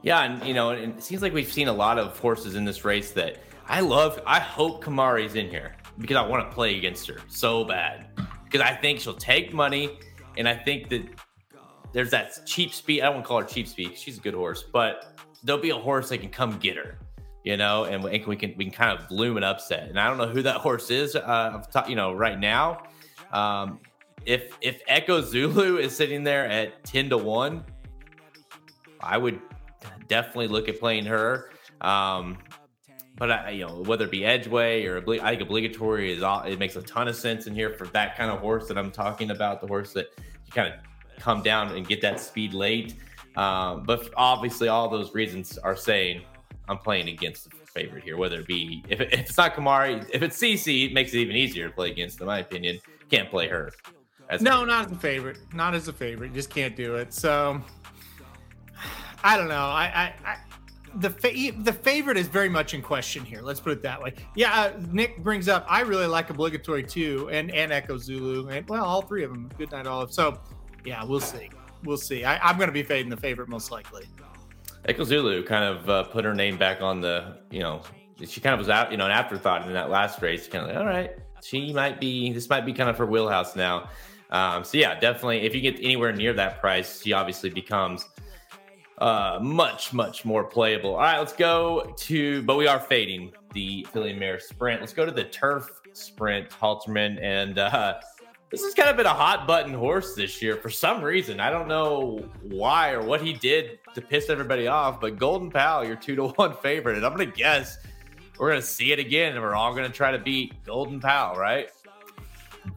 Yeah, and you know, it seems like we've seen a lot of horses in this race that I love. I hope Kimari's in here because I want to play against her so bad because I think she'll take money, and I think that there's that cheap speed. I want to call her cheap speed. She's a good horse, but there'll be a horse that can come get her, you know, and we, can we can kind of bloom an upset. And I don't know who that horse is, uh, you know, right now. Um, if if Echo Zulu is sitting there at ten to one, I would definitely look at playing her. Um, but I, you know, whether it be Edgeway or I think obligatory is all, it makes a ton of sense in here for that kind of horse that I'm talking about, the horse that you kind of come down and get that speed late. Um, but obviously, all those reasons are saying I'm playing against the favorite here, whether it be if, it, if it's not Kimari, if it's Cece, it makes it even easier to play against, in my opinion. Can't play her. no, not as a favorite. Not as a favorite. Just can't do it. So I don't know. I, I, I the fa- the favorite is very much in question here. Let's put it that way. Yeah, uh, Nick brings up. I really like obligatory too, and and Echo Zulu, and well, all three of them. Good night, Olive. So, yeah, we'll see. We'll see. I, am going to be fading the favorite most likely. Echo Zulu kind of uh, put her name back on the. You know, she kind of was out. You know, an afterthought in that last race. Kind of like, all right, she might be. This might be kind of her wheelhouse now. Um, so yeah, definitely. If you get anywhere near that price, she obviously becomes uh, much, much more playable. All right, let's go to, but we are fading the Filly Mare Sprint. Let's go to the Turf Sprint, Halterman. And uh, this has kind of been a hot button horse this year for some reason. I don't know why or what he did to piss everybody off, but Golden Pal, your two to one favorite. And I'm going to guess we're going to see it again and we're all going to try to beat Golden Pal, right?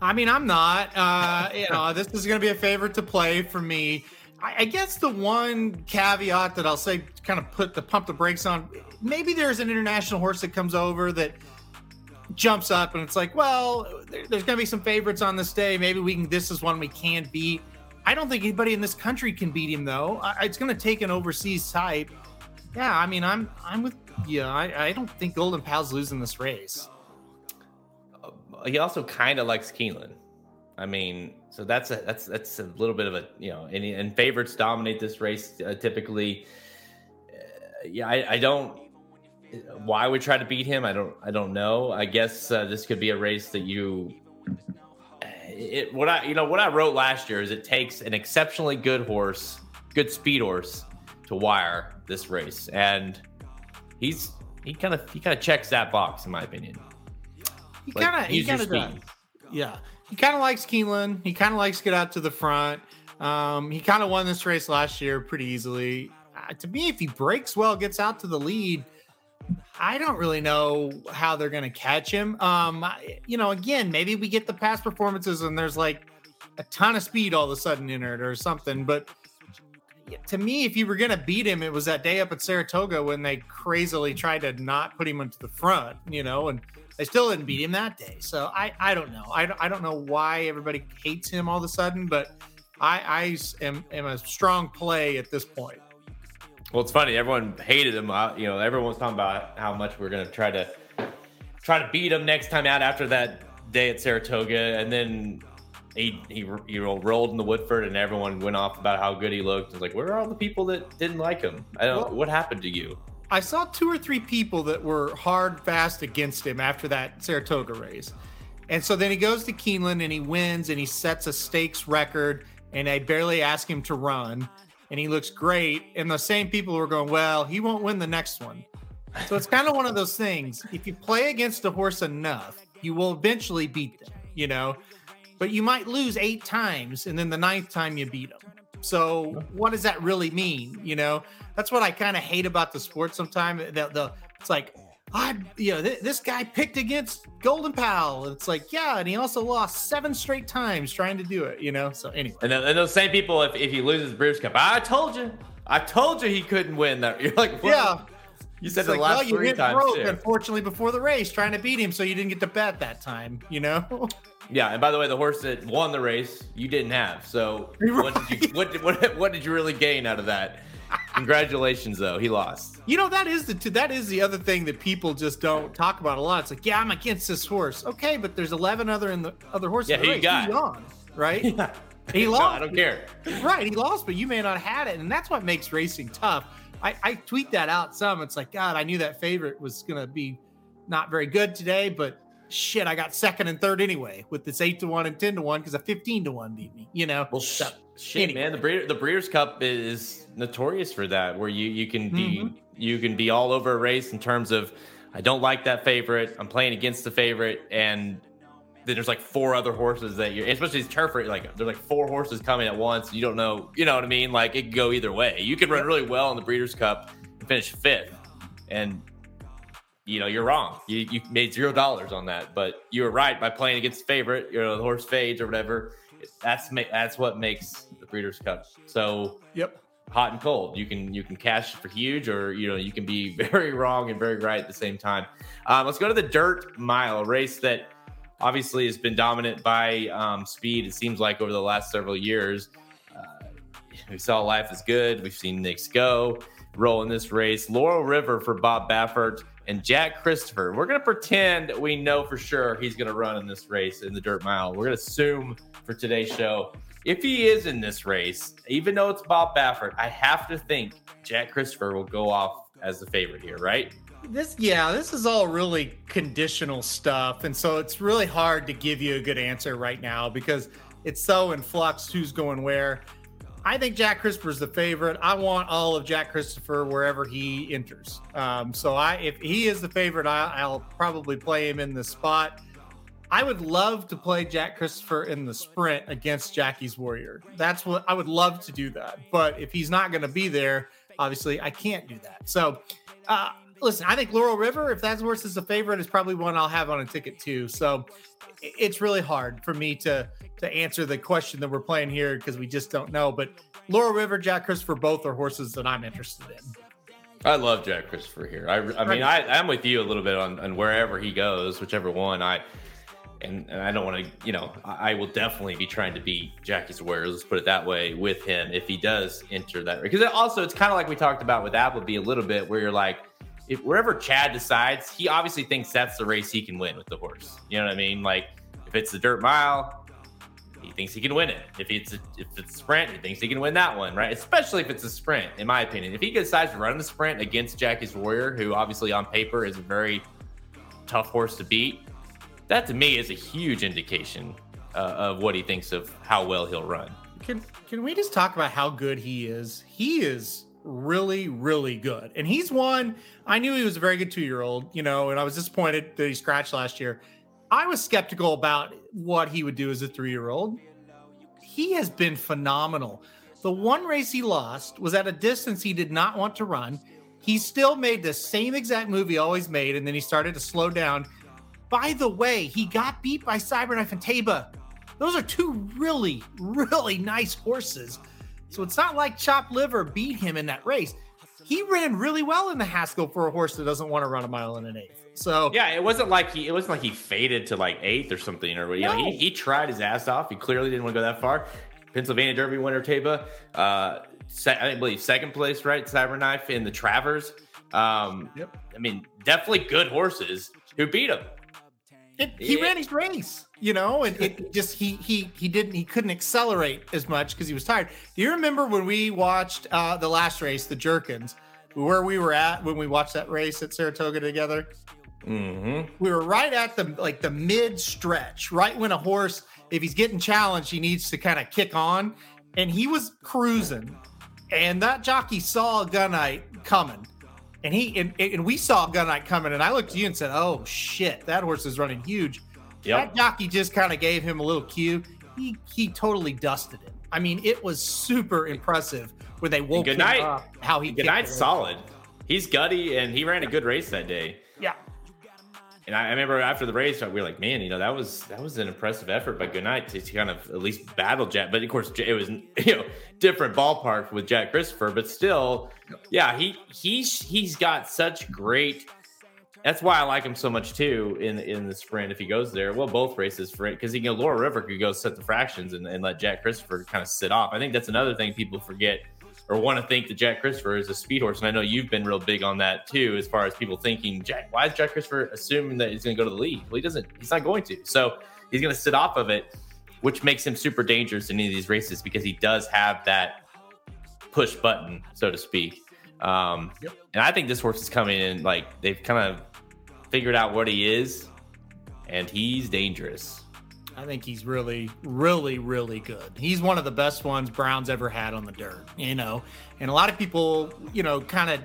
I mean, I'm not. Uh, you know, this is going to be a favorite to play for me. I, guess the one caveat that I'll say, kind of put the pump the brakes on, maybe there's an international horse that comes over that jumps up and it's like, well, there, there's going to be some favorites on this day. Maybe we can. This is one we can beat. I don't think anybody in this country can beat him though. I, it's going to take an overseas type. Yeah, I mean, I'm I'm with yeah. I, I don't think Golden Pal's losing this race. Uh, he also kind of likes Keeneland. I mean, so that's a that's that's a little bit of a you know, and, and favorites dominate this race uh, typically. Uh, yeah, I, I, don't. Why we try to beat him? I don't. I don't know. I guess uh, this could be a race that you. It what I you know what I wrote last year is it takes an exceptionally good horse, good speed horse, to wire this race, and he's he kind of he kind of checks that box in my opinion. He kind of he kind of does. Yeah, he kind of likes Keeneland. He kind of likes to get out to the front. Um, he kind of won this race last year pretty easily. Uh, to me, if he breaks well, gets out to the lead, I don't really know how they're going to catch him. Um, you know, again, maybe we get the past performances and there's like a ton of speed all of a sudden in it or something. But to me, if you were going to beat him, it was that day up at Saratoga when they crazily tried to not put him into the front, you know, and they still didn't beat him that day. So I, I don't know. I, I don't know why everybody hates him all of a sudden, but I, I am, am a strong play at this point. Well, it's funny. Everyone hated him. Uh, you know, everyone was talking about how much we're going to try to try to beat him next time out after that day at Saratoga, and then he he you know rolled in the Woodford, and everyone went off about how good he looked. It's like, where are all the people that didn't like him? I don't. Well, what happened to you? I saw two or three people that were hard fast against him after that Saratoga race. And so then he goes to Keeneland and he wins and he sets a stakes record and I barely ask him to run and he looks great. And the same people were going, well, he won't win the next one. So it's kind of one of those things. If you play against a horse enough, you will eventually beat them, you know, but you might lose eight times and then the ninth time you beat them. So what does that really mean? You know, that's what I kind of hate about the sport sometimes. The, the it's like I you know th- this guy picked against Golden Pal. It's like yeah, and he also lost seven straight times trying to do it. You know, so anyway. And, then, and those same people, if, if he loses Breeders' Cup, I told you, I told you he couldn't win that. You're like, yeah. You said it's the like, last well, you three hit times. Broke, unfortunately, before the race, trying to beat him, so you didn't get to bet that time. You know. Yeah, and by the way, the horse that won the race you didn't have. So right. what did you what, what what did you really gain out of that? Congratulations, though he lost. You know that is the that is the other thing that people just don't talk about a lot. It's like, yeah, I'm against this horse. Okay, but there's 11 other in the other horses. Yeah, he got on, right? Yeah. He lost. No, I don't care. Right, he lost, but you may not have had it, and that's what makes racing tough. I, I tweet that out some. It's like, God, I knew that favorite was gonna be not very good today, but shit, I got second and third anyway with this eight to one and ten to one because a fifteen to one beat me. You know, well, so, shit, anyway. man. The Breeder, the Breeders' Cup is notorious for that, where you you can be mm-hmm. you can be all over a race in terms of I don't like that favorite. I'm playing against the favorite, and then there's like four other horses that you're, especially these turf like there's like four horses coming at once. You don't know, you know what I mean? Like it could go either way. You could run really well in the Breeders' Cup and finish fifth, and you know you're wrong. You you made zero dollars on that, but you were right by playing against favorite. You know the horse fades or whatever. That's that's what makes the Breeders' Cup. So yep, hot and cold. You can you can cash for huge, or you know you can be very wrong and very right at the same time. Um, let's go to the Dirt Mile, a race that obviously has been dominant by um, speed. It seems like over the last several years. Uh, we saw Life is Good. We've seen Knicks Go roll in this race. Laurel River for Bob Baffert and Jack Christopher. We're going to pretend we know for sure he's going to run in this race in the dirt mile. We're going to assume for today's show if he is in this race, even though it's Bob Baffert, I have to think Jack Christopher will go off as the favorite here, right? This, yeah, this is all really conditional stuff. And so it's really hard to give you a good answer right now because it's so in flux who's going where. I think Jack Christopher's the favorite. I want all of Jack Christopher wherever he enters. Um, so I, if he is the favorite, I, will probably play him in the spot. I would love to play Jack Christopher in the sprint against Jackie's Warrior. That's what I would love to do that. But if he's not going to be there, obviously I can't do that. So, uh, listen, I think Laurel River, if that's horse is a favorite, is probably one I'll have on a ticket too. So it's really hard for me to to answer the question that we're playing here because we just don't know. But Laurel River, Jack Christopher, both are horses that I'm interested in. I love Jack Christopher here. I, I mean, I, I'm with you a little bit on, on wherever he goes, whichever one. I and, and I don't want to, you know, I, I, will definitely be trying to beat Jackie's Warriors. Let's put it that way with him if he does enter that. Because also, it's kind of like we talked about with Appleby a little bit, where you're like, if wherever Chad decides, he obviously thinks that's the race he can win with the horse. You know what I mean? Like if it's the dirt mile, he thinks he can win it. If it's a, if it's sprint, he thinks he can win that one, right? Especially if it's a sprint, in my opinion. If he decides to run the sprint against Jackie's Warrior, who obviously on paper is a very tough horse to beat, that to me is a huge indication uh, of what he thinks of how well he'll run. Can can we just talk about how good he is? He is really really good, and he's one. I knew he was a very good two year old, you know, and I was disappointed that he scratched last year. I was skeptical about what he would do as a three year old. He has been phenomenal. The one race he lost was at a distance he did not want to run. He still made the same exact move he always made, and then he started to slow down by the way, he got beat by Cyberknife and Taiba. Those are two really, really nice horses. So it's not like Chop Liver beat him in that race. He ran really well in the Haskell for a horse that doesn't want to run a mile in an eighth. So yeah, it wasn't like he it wasn't like he faded to like eighth or something or you no. know he, he tried his ass off. He clearly didn't want to go that far. Pennsylvania Derby winner Taiba, uh, se- I believe second place right Cyberknife in the Travers. Um, yep. I mean, definitely good horses who beat him. It, he yeah. ran his race, you know, and it just he he he didn't he couldn't accelerate as much because he was tired. Do you remember when we watched uh, the last race, the Jerkens, where we were at when we watched that race at Saratoga together? Mm-hmm. We were right at the like the mid stretch, right when a horse, if he's getting challenged, he needs to kind of kick on, and he was cruising, and that jockey saw Gunite coming and he and, and we saw Gunite coming, and I looked at you and said, "Oh shit, that horse is running huge." Yep. That jockey just kind of gave him a little cue. He he totally dusted it. I mean, it was super impressive when they woke good night. up. How he good night, solid. He's gutty, and he ran a good race that day. And I, remember after the race, we were like, man, you know, that was that was an impressive effort by Goodnight to, to kind of at least battle Jack. But of course, it was you know different ballpark with Jack Christopher, but still, yeah, he he's he's got such great. That's why I like him so much too in in the sprint. If he goes there, well, both races for it because you know Laurel River could go set the fractions and, and let Jack Christopher kind of sit off. I think that's another thing people forget or want to think that Jack Christopher is a speed horse. And I know you've been real big on that too, as far as people thinking, Jack, why is Jack Christopher assuming that he's going to go to the lead? Well, he doesn't, he's not going to. So he's going to sit off of it, which makes him super dangerous in any of these races because he does have that push button, so to speak. Um, yep. And I think this horse is coming in like they've kind of figured out what he is and he's dangerous. I think he's really, really, really good. He's one of the best ones Brown's ever had on the dirt, you know. And a lot of people, you know, kind of,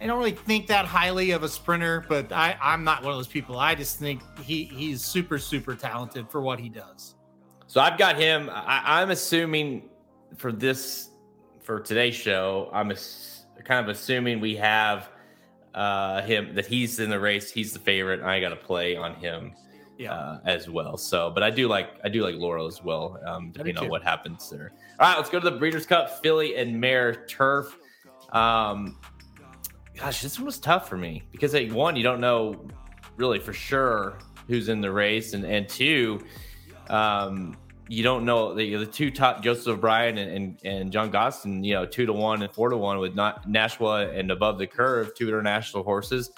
I don't really think that highly of a sprinter, but I, I'm not one of those people. I just think he he's super, super talented for what he does. So I've got him. I, I'm assuming for this for today's show, I'm ass- kind of assuming we have uh him that he's in the race. He's the favorite. I got to play on him Yeah. uh, as well. So, but I do like I do like Laurel as well, um, depending on what happens there. All right, let's go to the Breeders' Cup Filly and Mare Turf. Um, gosh, this one was tough for me because like, one, you don't know really for sure who's in the race, and and two, um, you don't know the, the two top Joseph O'Brien and, and and John Gosden, you know, two to one and four to one with not Nashwa and above the curve, two international horses.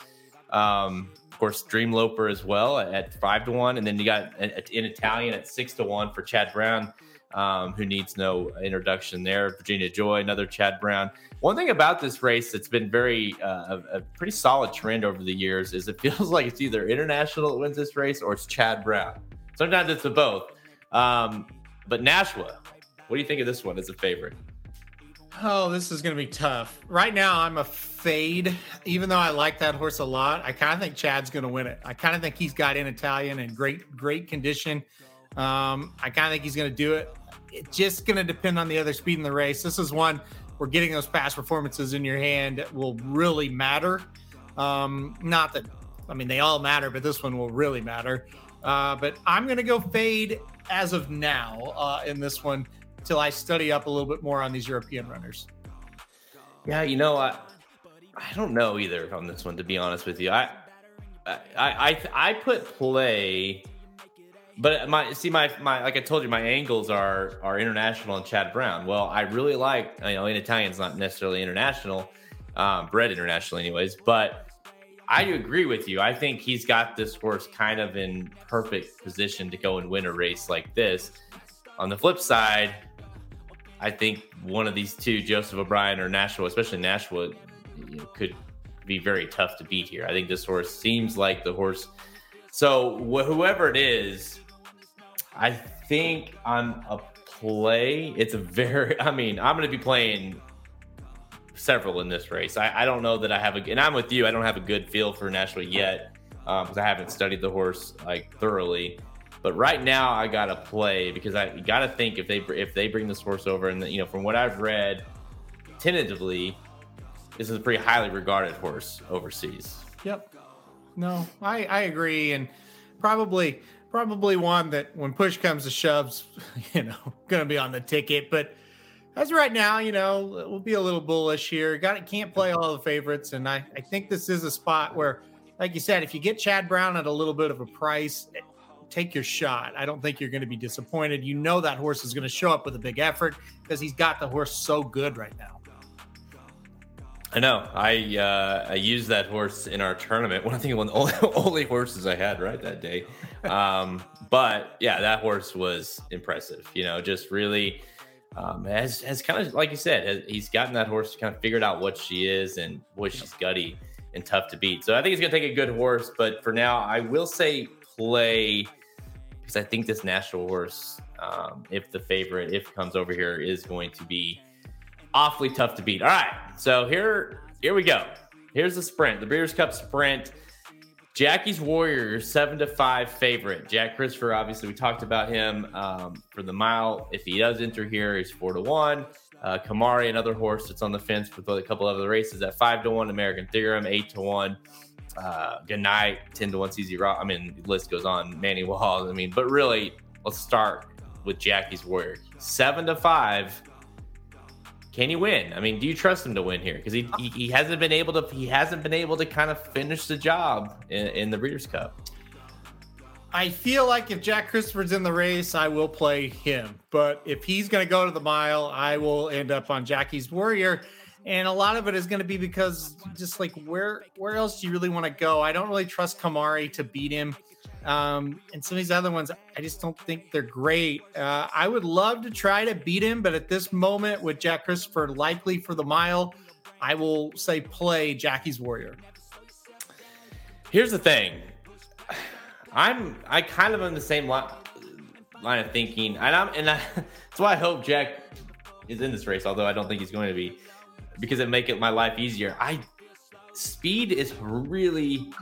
Um, course, Dream Loper as well at five to one, and then you got in Italian at six to one for Chad Brown, um, who needs no introduction there. Virginia Joy, another Chad Brown. One thing about this race that's been very uh, a, a pretty solid trend over the years is it feels like it's either international that wins this race or it's Chad Brown. Sometimes it's the both. Um, but Nashwa, what do you think of this one as a favorite? Oh, this is going to be tough. Right now, I'm a fade. Even though I like that horse a lot, I kind of think Chad's going to win it. I kind of think he's got in Italian in great, great condition. Um, I kind of think he's going to do it. It's just going to depend on the other speed in the race. This is one where getting those past performances in your hand will really matter. Um, not that, I mean, they all matter, but this one will really matter. Uh, but I'm going to go fade as of now uh, in this one till I study up a little bit more on these European runners. Yeah, you know, I I don't know either on this one to be honest with you. I I I I put play, but my see my my like I told you, my angles are are international and Chad Brown. Well, I really like you know in Italian's not necessarily international, um, bred international anyways, but. I agree with you. I think he's got this horse kind of in perfect position to go and win a race like this. On the flip side, I think one of these two, Joseph O'Brien or Nashwa, especially Nashwa, you know, could be very tough to beat here. I think this horse seems like the horse. So wh- whoever it is, I think on a play, it's a very. I mean, I'm going to be playing several in this race. I, I don't know that I have a, and I'm with you. I don't have a good feel for Nashwa yet um, because I haven't studied the horse like thoroughly. But right now, I gotta play because I got to think if they if they bring this horse over, and you know, from what I've read, tentatively, this is a pretty highly regarded horse overseas. Yep. No, I I agree, and probably probably one that when push comes to shoves, you know, to be on the ticket. But as right now, you know, we'll be a little bullish here. Got. Can't play all the favorites, and I I think this is a spot where, like you said, if you get Chad Brown at a little bit of a price. Take your shot. I don't think you're going to be disappointed. You know that horse is going to show up with a big effort because he's got the horse so good right now. I know. I uh, I used that horse in our tournament. One of the only, only horses I had right that day. Um, but yeah, that horse was impressive. You know, just really um, has has kind of like you said, has, he's gotten that horse to kind of figured out what she is and boy, she's gutty and tough to beat. So I think he's gonna take a good horse. But for now, I will say play because I think this national horse, um, if the favorite, if comes over here, is going to be awfully tough to beat. All right, so here here we go. Here's the sprint, the Breeders' Cup sprint. Jackie's Warriors seven to five favorite. Jack Christopher, obviously, we talked about him um, for the mile. If he does enter here, he's four to one. Uh, Kimari, another horse that's on the fence with a couple other races at five to one. American Theorem, eight to one. Uh, Good night, ten to one. CZ Rock. I mean, the list goes on. Manny Wall. I mean, but really, let's start with Jackie's Warrior. Seven to five. Can he win? I mean, do you trust him to win here? Because he, he he hasn't been able to he hasn't been able to kind of finish the job in, in the Breeders' Cup. I feel like if Jack Christopher's in the race, I will play him. But if he's going to go to the mile, I will end up on Jackie's Warrior. And a lot of it is going to be because just like where where else do you really want to go? I don't really trust Kimari to beat him. Um, and some of these other ones, I just don't think they're great. Uh, I would love to try to beat him, but at this moment, with Jack Christopher likely for the mile, I will say play Jackie's Warrior. Here's the thing. I'm I kind of on the same line, line of thinking, and I'm and I, that's why I hope Jack is in this race. Although I don't think he's going to be, because it make it my life easier. I speed is really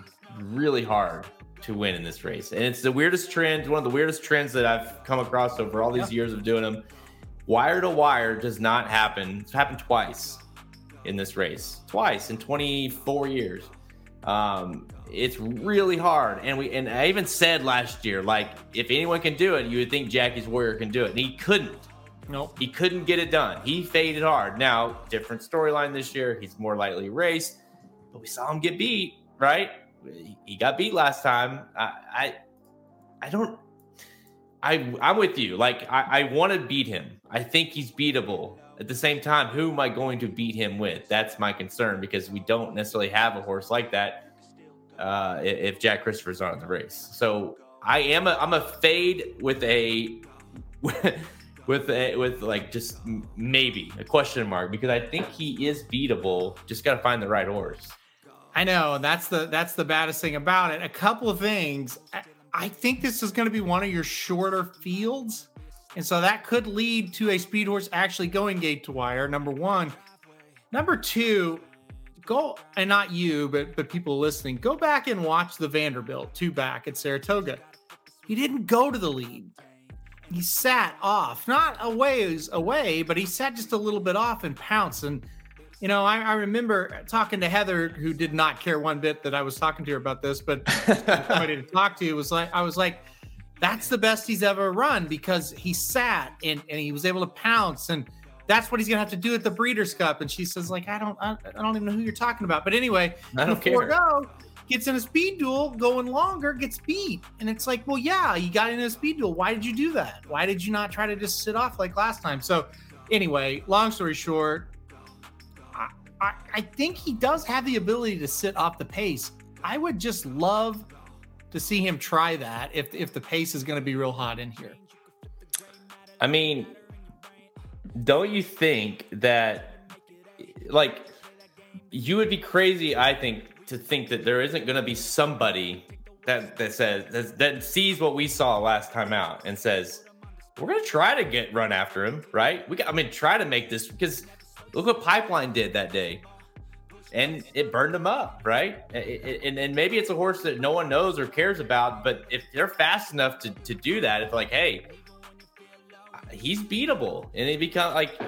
really hard to win in this race, and it's the weirdest trend. One of the weirdest trends that I've come across over all these yeah. years of doing them. Wire to wire does not happen. It's happened twice in this race, twice in 24 years. Um, it's really hard. And we and I even said last year, like if anyone can do it, you would think Jackie's Warrior can do it, and he couldn't. Nope. He couldn't get it done. He faded hard. Now, different storyline this year. He's more lightly raced, but we saw him get beat, right? He got beat last time. I I, I don't I I'm with you. Like I, I want to beat him. I think he's beatable. At the same time, who am I going to beat him with? That's my concern because we don't necessarily have a horse like that uh, if Jack Christopher's not in the race. So I am a I'm a fade with a with a with like just maybe a question mark because I think he is beatable. Just got to find the right horse. I know that's the that's the baddest thing about it. A couple of things. I, I think this is going to be one of your shorter fields, and so that could lead to a speed horse actually going gate to wire. Number one. Number two, go and not you, but but people listening, go back and watch the Vanderbilt two back at Saratoga. He didn't go to the lead. He sat off, not a ways away, but he sat just a little bit off and pounced. And you know, I, I remember talking to Heather, who did not care one bit that I was talking to her about this, but somebody to talk to was like, I was like, that's the best he's ever run because he sat and, and he was able to pounce and that's what he's gonna have to do at the Breeders' Cup. And she says, like, I don't, I, I don't even know who you're talking about. But anyway, I don't care. Go, gets in a speed duel, going longer, gets beat, and it's like, well, yeah, you got in a speed duel. Why did you do that? Why did you not try to just sit off like last time? So, anyway, long story short, I, I, I think he does have the ability to sit off the pace. I would just love to see him try that if if the pace is going to be real hot in here. I mean, don't you think that like you would be crazy i think to think that there isn't going to be somebody that that says that, that sees what we saw last time out and says we're going to try to get run after him right we got, i mean try to make this because look what pipeline did that day and it burned them up right and, and maybe it's a horse that no one knows or cares about but if they're fast enough to, to do that it's like hey he's beatable, and it become like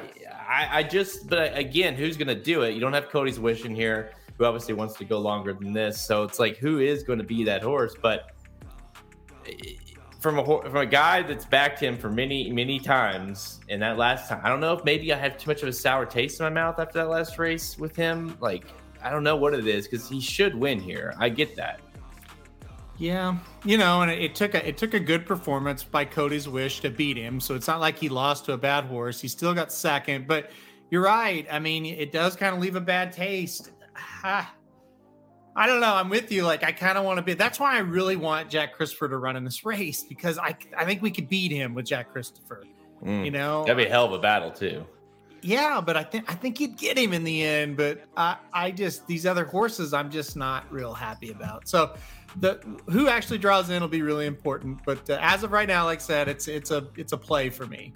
I, I just. But again, who's going to do it? You don't have Cody's wish in here, who obviously wants to go longer than this. So it's like, who is going to be that horse? But from a from a guy that's backed him for many many times, and that last time, I don't know if maybe I had too much of a sour taste in my mouth after that last race with him. Like I don't know what it is because he should win here. I get that. Yeah, you know, and it, took a it took a good performance by Cody's Wish to beat him. So it's not like he lost to a bad horse. He still got second, but you're right. I mean, it does kind of leave a bad taste. I don't know. I'm with you. Like, I kind of want to be. That's why I really want Jack Christopher to run in this race because I I think we could beat him with Jack Christopher. Mm, you know, that'd be a hell of a battle too. Yeah, but I think I think you'd get him in the end. But I I just these other horses I'm just not real happy about. So the who actually draws in will be really important. But uh, as of right now, like I said, it's it's a it's a play for me.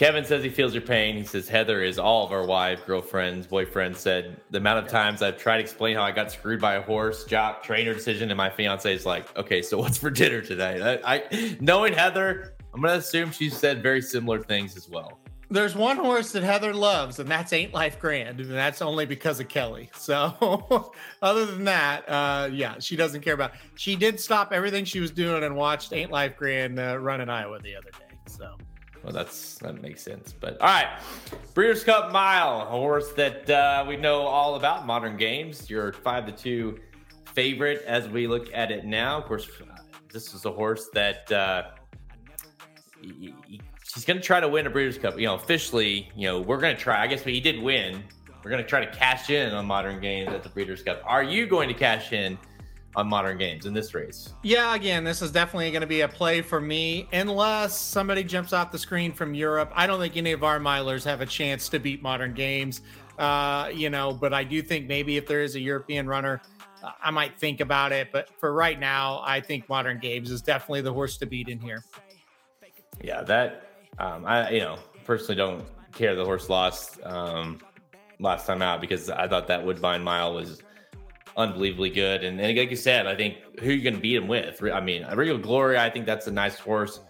Kevin says he feels your pain. He says Heather is all of our wives, girlfriends, boyfriends. Said the amount of times I've tried to explain how I got screwed by a horse, jock, trainer decision, and my fiance is like, "Okay, so what's for dinner today?" I, I knowing Heather, I'm gonna assume she said very similar things as well there's one horse that Heather loves, and that's Ain't Life Grand, and that's only because of Kelly. So, other than that, uh, yeah, she doesn't care about. She did stop everything she was doing and watched Ain't Life Grand uh, run in Iowa the other day. So, well, that's that makes sense. But all right, Breeders' Cup Mile, a horse that uh, we know all about modern games. Your five to two favorite as we look at it now. Of course, this is a horse that. Uh, he's going to try to win a Breeders' Cup. You know, officially, you know, we're going to try. I guess he did win. We're going to try to cash in on modern games at the Breeders' Cup. Are you going to cash in on modern games in this race? Yeah, again, this is definitely going to be a play for me, unless somebody jumps off the screen from Europe. I don't think any of our milers have a chance to beat modern games. Uh, you know, but I do think maybe if there is a European runner, I might think about it. But for right now, I think Modern Games is definitely the horse to beat in here. Yeah, that um, I you know personally don't care the horse lost um, last time out because I thought that Woodbine Mile was unbelievably good. And, and like you said, I think who you're you going to beat him with? I mean, Regal Glory, I think that's a nice horse.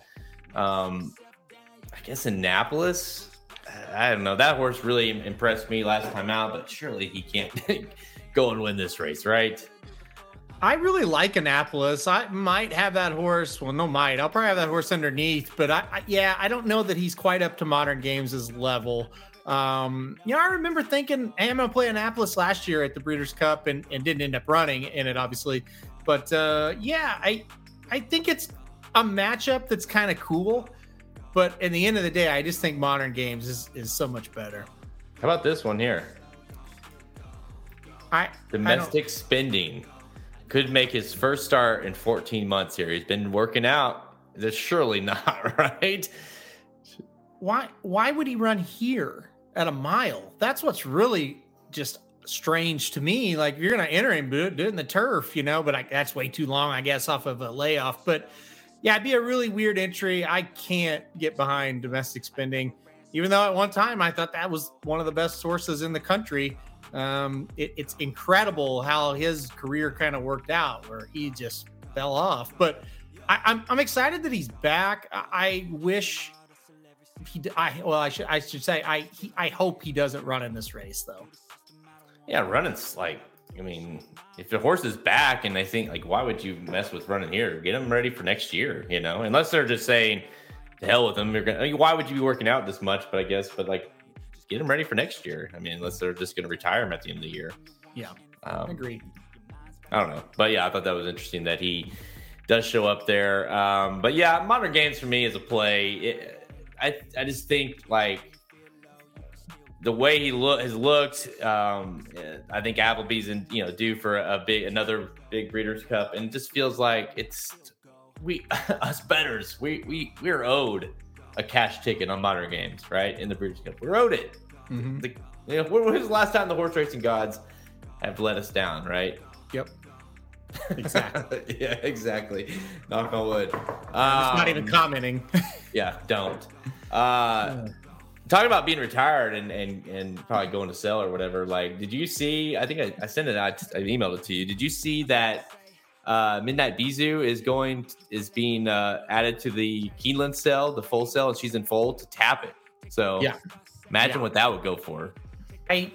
Um, I guess Annapolis. I don't know. That horse really impressed me last time out, but surely he can't go and win this race, right? I really like Annapolis. I might have that horse. Well, no, might. I'll probably have that horse underneath, but I, I yeah, I don't know that he's quite up to modern games' level. Um, you know, I remember thinking, hey, I'm gonna play Annapolis last year at the Breeders' Cup and, and didn't end up running in it, obviously. But uh, yeah, I I think it's a matchup that's kind of cool. But in the end of the day, I just think modern games is, is so much better. How about this one here? I domestic I spending could make his first start in 14 months here. He's been working out. That's surely not right. Why why would he run here at a mile? That's what's really just strange to me. Like you're gonna enter him, do it in the turf, you know, but I, that's way too long, I guess, off of a layoff. But yeah, it'd be a really weird entry. I can't get behind domestic spending, even though at one time I thought that was one of the best sources in the country. Um, it, it's incredible how his career kind of worked out, where he just fell off. But I, am I'm, I'm excited that he's back. I, I wish he. I well, I should I should say I he, I hope he doesn't run in this race though. Yeah, running's like I mean, if the horse is back and they think like, why would you mess with running here? Get them ready for next year, you know. Unless they're just saying, "To hell with them." You're gonna. I mean, why would you be working out this much? But I guess, but like, just get them ready for next year. I mean, unless they're just going to retire him at the end of the year. Yeah, um, agreed. I don't know, but yeah, I thought that was interesting that he does show up there. Um, but yeah, modern games for me is a play. It, I I just think like the way he look has looked, um, I think Appleby's in you know due for a big another big Breeders' Cup, and it just feels like it's we us betters we we we're owed a cash ticket on modern games, right? In the Breeders' Cup, we're owed it. Mm-hmm. The, you know, when was the last time the horse racing gods have let us down, right? Yep. Exactly. yeah, exactly. Knock on wood. Um, not even commenting. yeah, don't. Uh, talking about being retired and, and and probably going to sell or whatever like did you see i think i, I sent it I, I emailed it to you did you see that uh, midnight Bisou is going is being uh, added to the Keeneland cell, the full cell, and she's in full to Tapit. So yeah, imagine yeah. what that would go for. I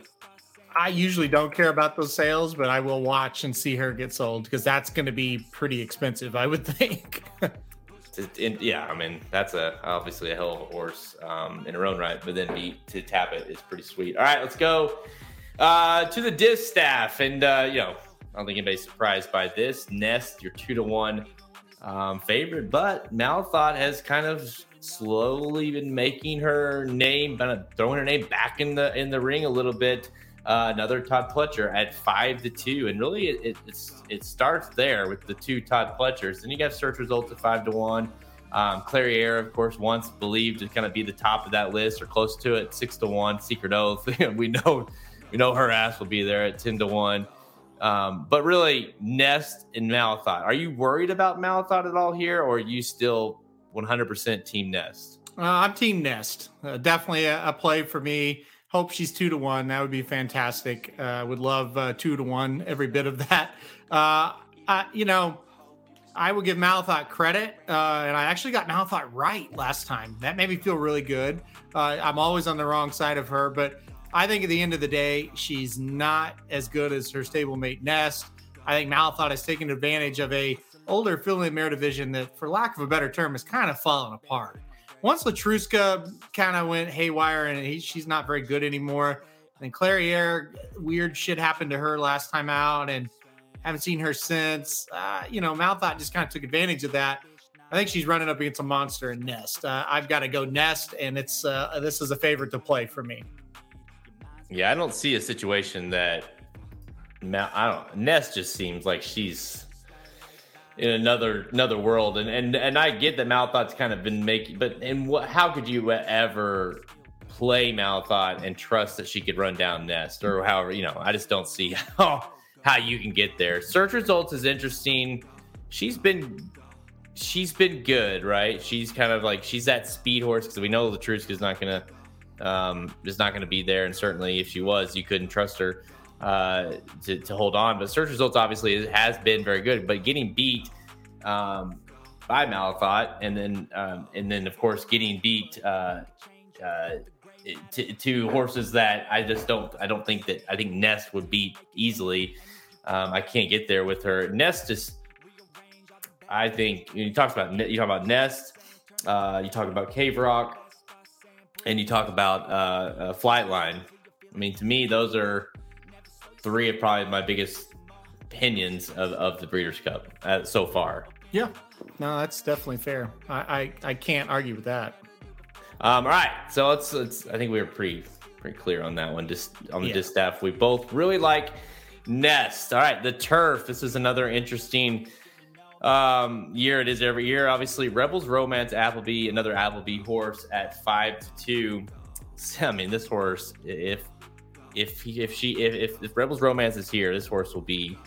I usually don't care about those sales, but I will watch and see her get sold because that's going to be pretty expensive, I would think. To, yeah, I mean that's a obviously a hell of a horse um, in her own right, but then to Tapit is pretty sweet. All right, let's go uh, to the distaff, and uh, you know I don't think anybody's surprised by this. Nest, your two to one um, favorite, but Malathaat has kind of slowly been making her name, kind of throwing her name back in the in the ring a little bit. Uh, another Todd Pletcher at five to two, and really it, it, it starts there with the two Todd Pletchers. Then you got search results at five to one. Um, Clairiere, of course, once believed to kind of be the top of that list or close to it, six to one. Secret Oath, we know, we know her ass will be there at ten to one. Um, but really, Nest and Malathaat. Are you worried about Malathaat at all here, or are you still 100% Team Nest? Uh, I'm Team Nest. Uh, definitely a, a play for me. Hope she's two to one. That would be fantastic. Uh, would love uh, two to one, every bit of that. Uh, you know, I would give Malathaat credit, uh, and I actually got Malathaat right last time. That made me feel really good. Uh, I'm always on the wrong side of her, but I think at the end of the day, she's not as good as her stablemate Nest. I think Malathaat has taken advantage of a older filling mare division that, for lack of a better term, has kind of fallen apart once Letruska kind of went haywire and he, she's not very good anymore. And Clairiere, weird shit happened to her last time out, and haven't seen her since. Uh, you know, Malathaat just kind of took advantage of that. I think she's running up against a monster in Nest. Uh, I've got to go Nest, and it's uh, this is a favorite to play for me. Yeah, I don't see a situation that Mal- I don't. Nest just seems like she's in another another world and and and I get that Malathaat's kind of been making but and what how could you ever play Malathaat and trust that she could run down Nest or however, you know, I just don't see how how you can get there. Search results is interesting. She's been she's been good, right? She's kind of like she's that speed horse because we know the truth is not gonna um is not gonna be there, and certainly if she was, you couldn't trust her uh to, to hold on. But search results obviously has been very good, but getting beat um by Malathaat, and then um, and then of course getting beat uh, uh, to, to, horses that I just don't I don't think that I think Nest would beat easily. Um, I can't get there with her. Nest just I think you, talk about you talk about Nest, uh, you talk about Cave Rock, and you talk about uh, uh, Flightline. I mean, to me, those are three of probably my biggest opinions of, of the Breeders' Cup uh, so far. Yeah, no, that's definitely fair. I I, I can't argue with that. Um, all right, so let's let's. I think we were pretty pretty clear on that one. Just on the yeah. distaff, we both really like Nest. All right, the turf. This is another interesting um, year. It is every year. Obviously, Rebels Romance Appleby, another Appleby horse at five to two. I mean, this horse, if if he, if she if, if Rebels Romance is here, this horse will be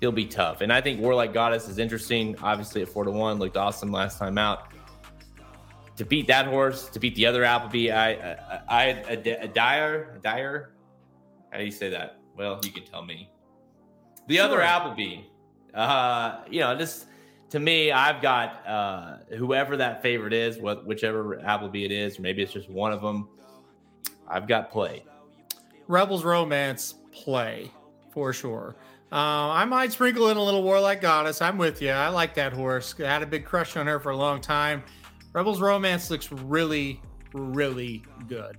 he'll be tough. And I think War Like Goddess is interesting. Obviously, at four to one, looked awesome last time out. To beat that horse, to beat the other Appleby, I I, I a, Adayar, a Dyer. How do you say that? Well, you can tell me. The sure. other Appleby, uh, you know, just to me, I've got uh, whoever that favorite is, what whichever Appleby it is, or maybe it's just one of them. I've got play. Rebels Romance play for sure. Uh, I might sprinkle in a little War Like Goddess. I'm with you. I like that horse. I had a big crush on her for a long time. Rebels Romance looks really, really good.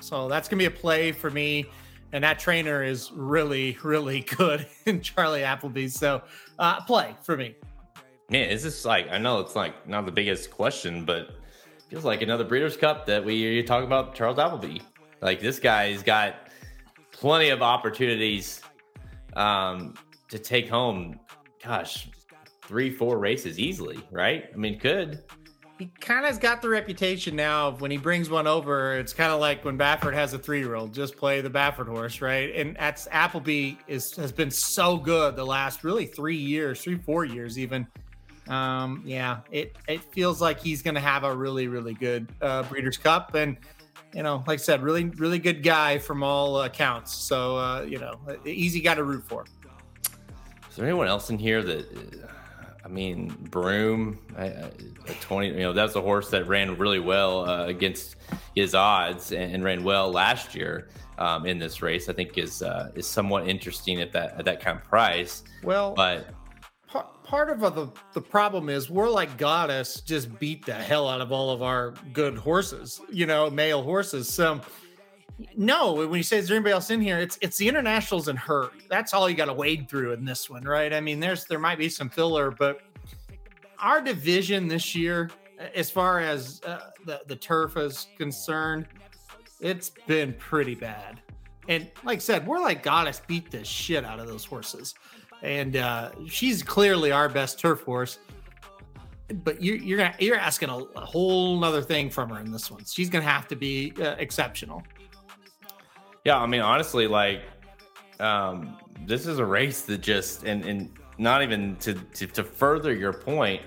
So that's going to be a play for me. And that trainer is really, really good in Charlie Appleby. So uh, play for me. Man, is this like, I know it's like not the biggest question, but feels like another Breeders' Cup that we talk about Charles Appleby. Like this guy's got plenty of opportunities um, to take home, gosh, three, four races easily, right? I mean, could. He kind of has got the reputation now of when he brings one over, it's kind of like when Baffert has a three year old, just play the Baffert horse, right? And that's Appleby is has been so good the last really three years, three, four years even. Um, yeah, it it feels like he's gonna have a really, really good uh, Breeders' Cup. And you know, like I said, really, really good guy from all accounts. So, uh, you know, easy guy to root for. Is there anyone else in here that, I mean, Broome, a 20, you know, that's a horse that ran really well uh, against his odds and, and, ran well last year um, in this race. I think is uh, is somewhat interesting at that at that kind of price. Well, but part of the, the problem is War Like Goddess just beat the hell out of all of our good horses, you know, male horses. So no, when you say is there anybody else in here, it's it's the internationals and her. That's all you got to wade through in this one, right? I mean, there's there might be some filler, but our division this year, as far as uh, the the turf is concerned, it's been pretty bad. And like I said, like Goddess beat the shit out of those horses and uh, she's clearly our best turf horse. But you're you're you're asking a, a whole other thing from her in this one. She's gonna have to be uh, exceptional. Yeah, I mean, honestly, like um, this is a race that just and and not even to, to to further your point.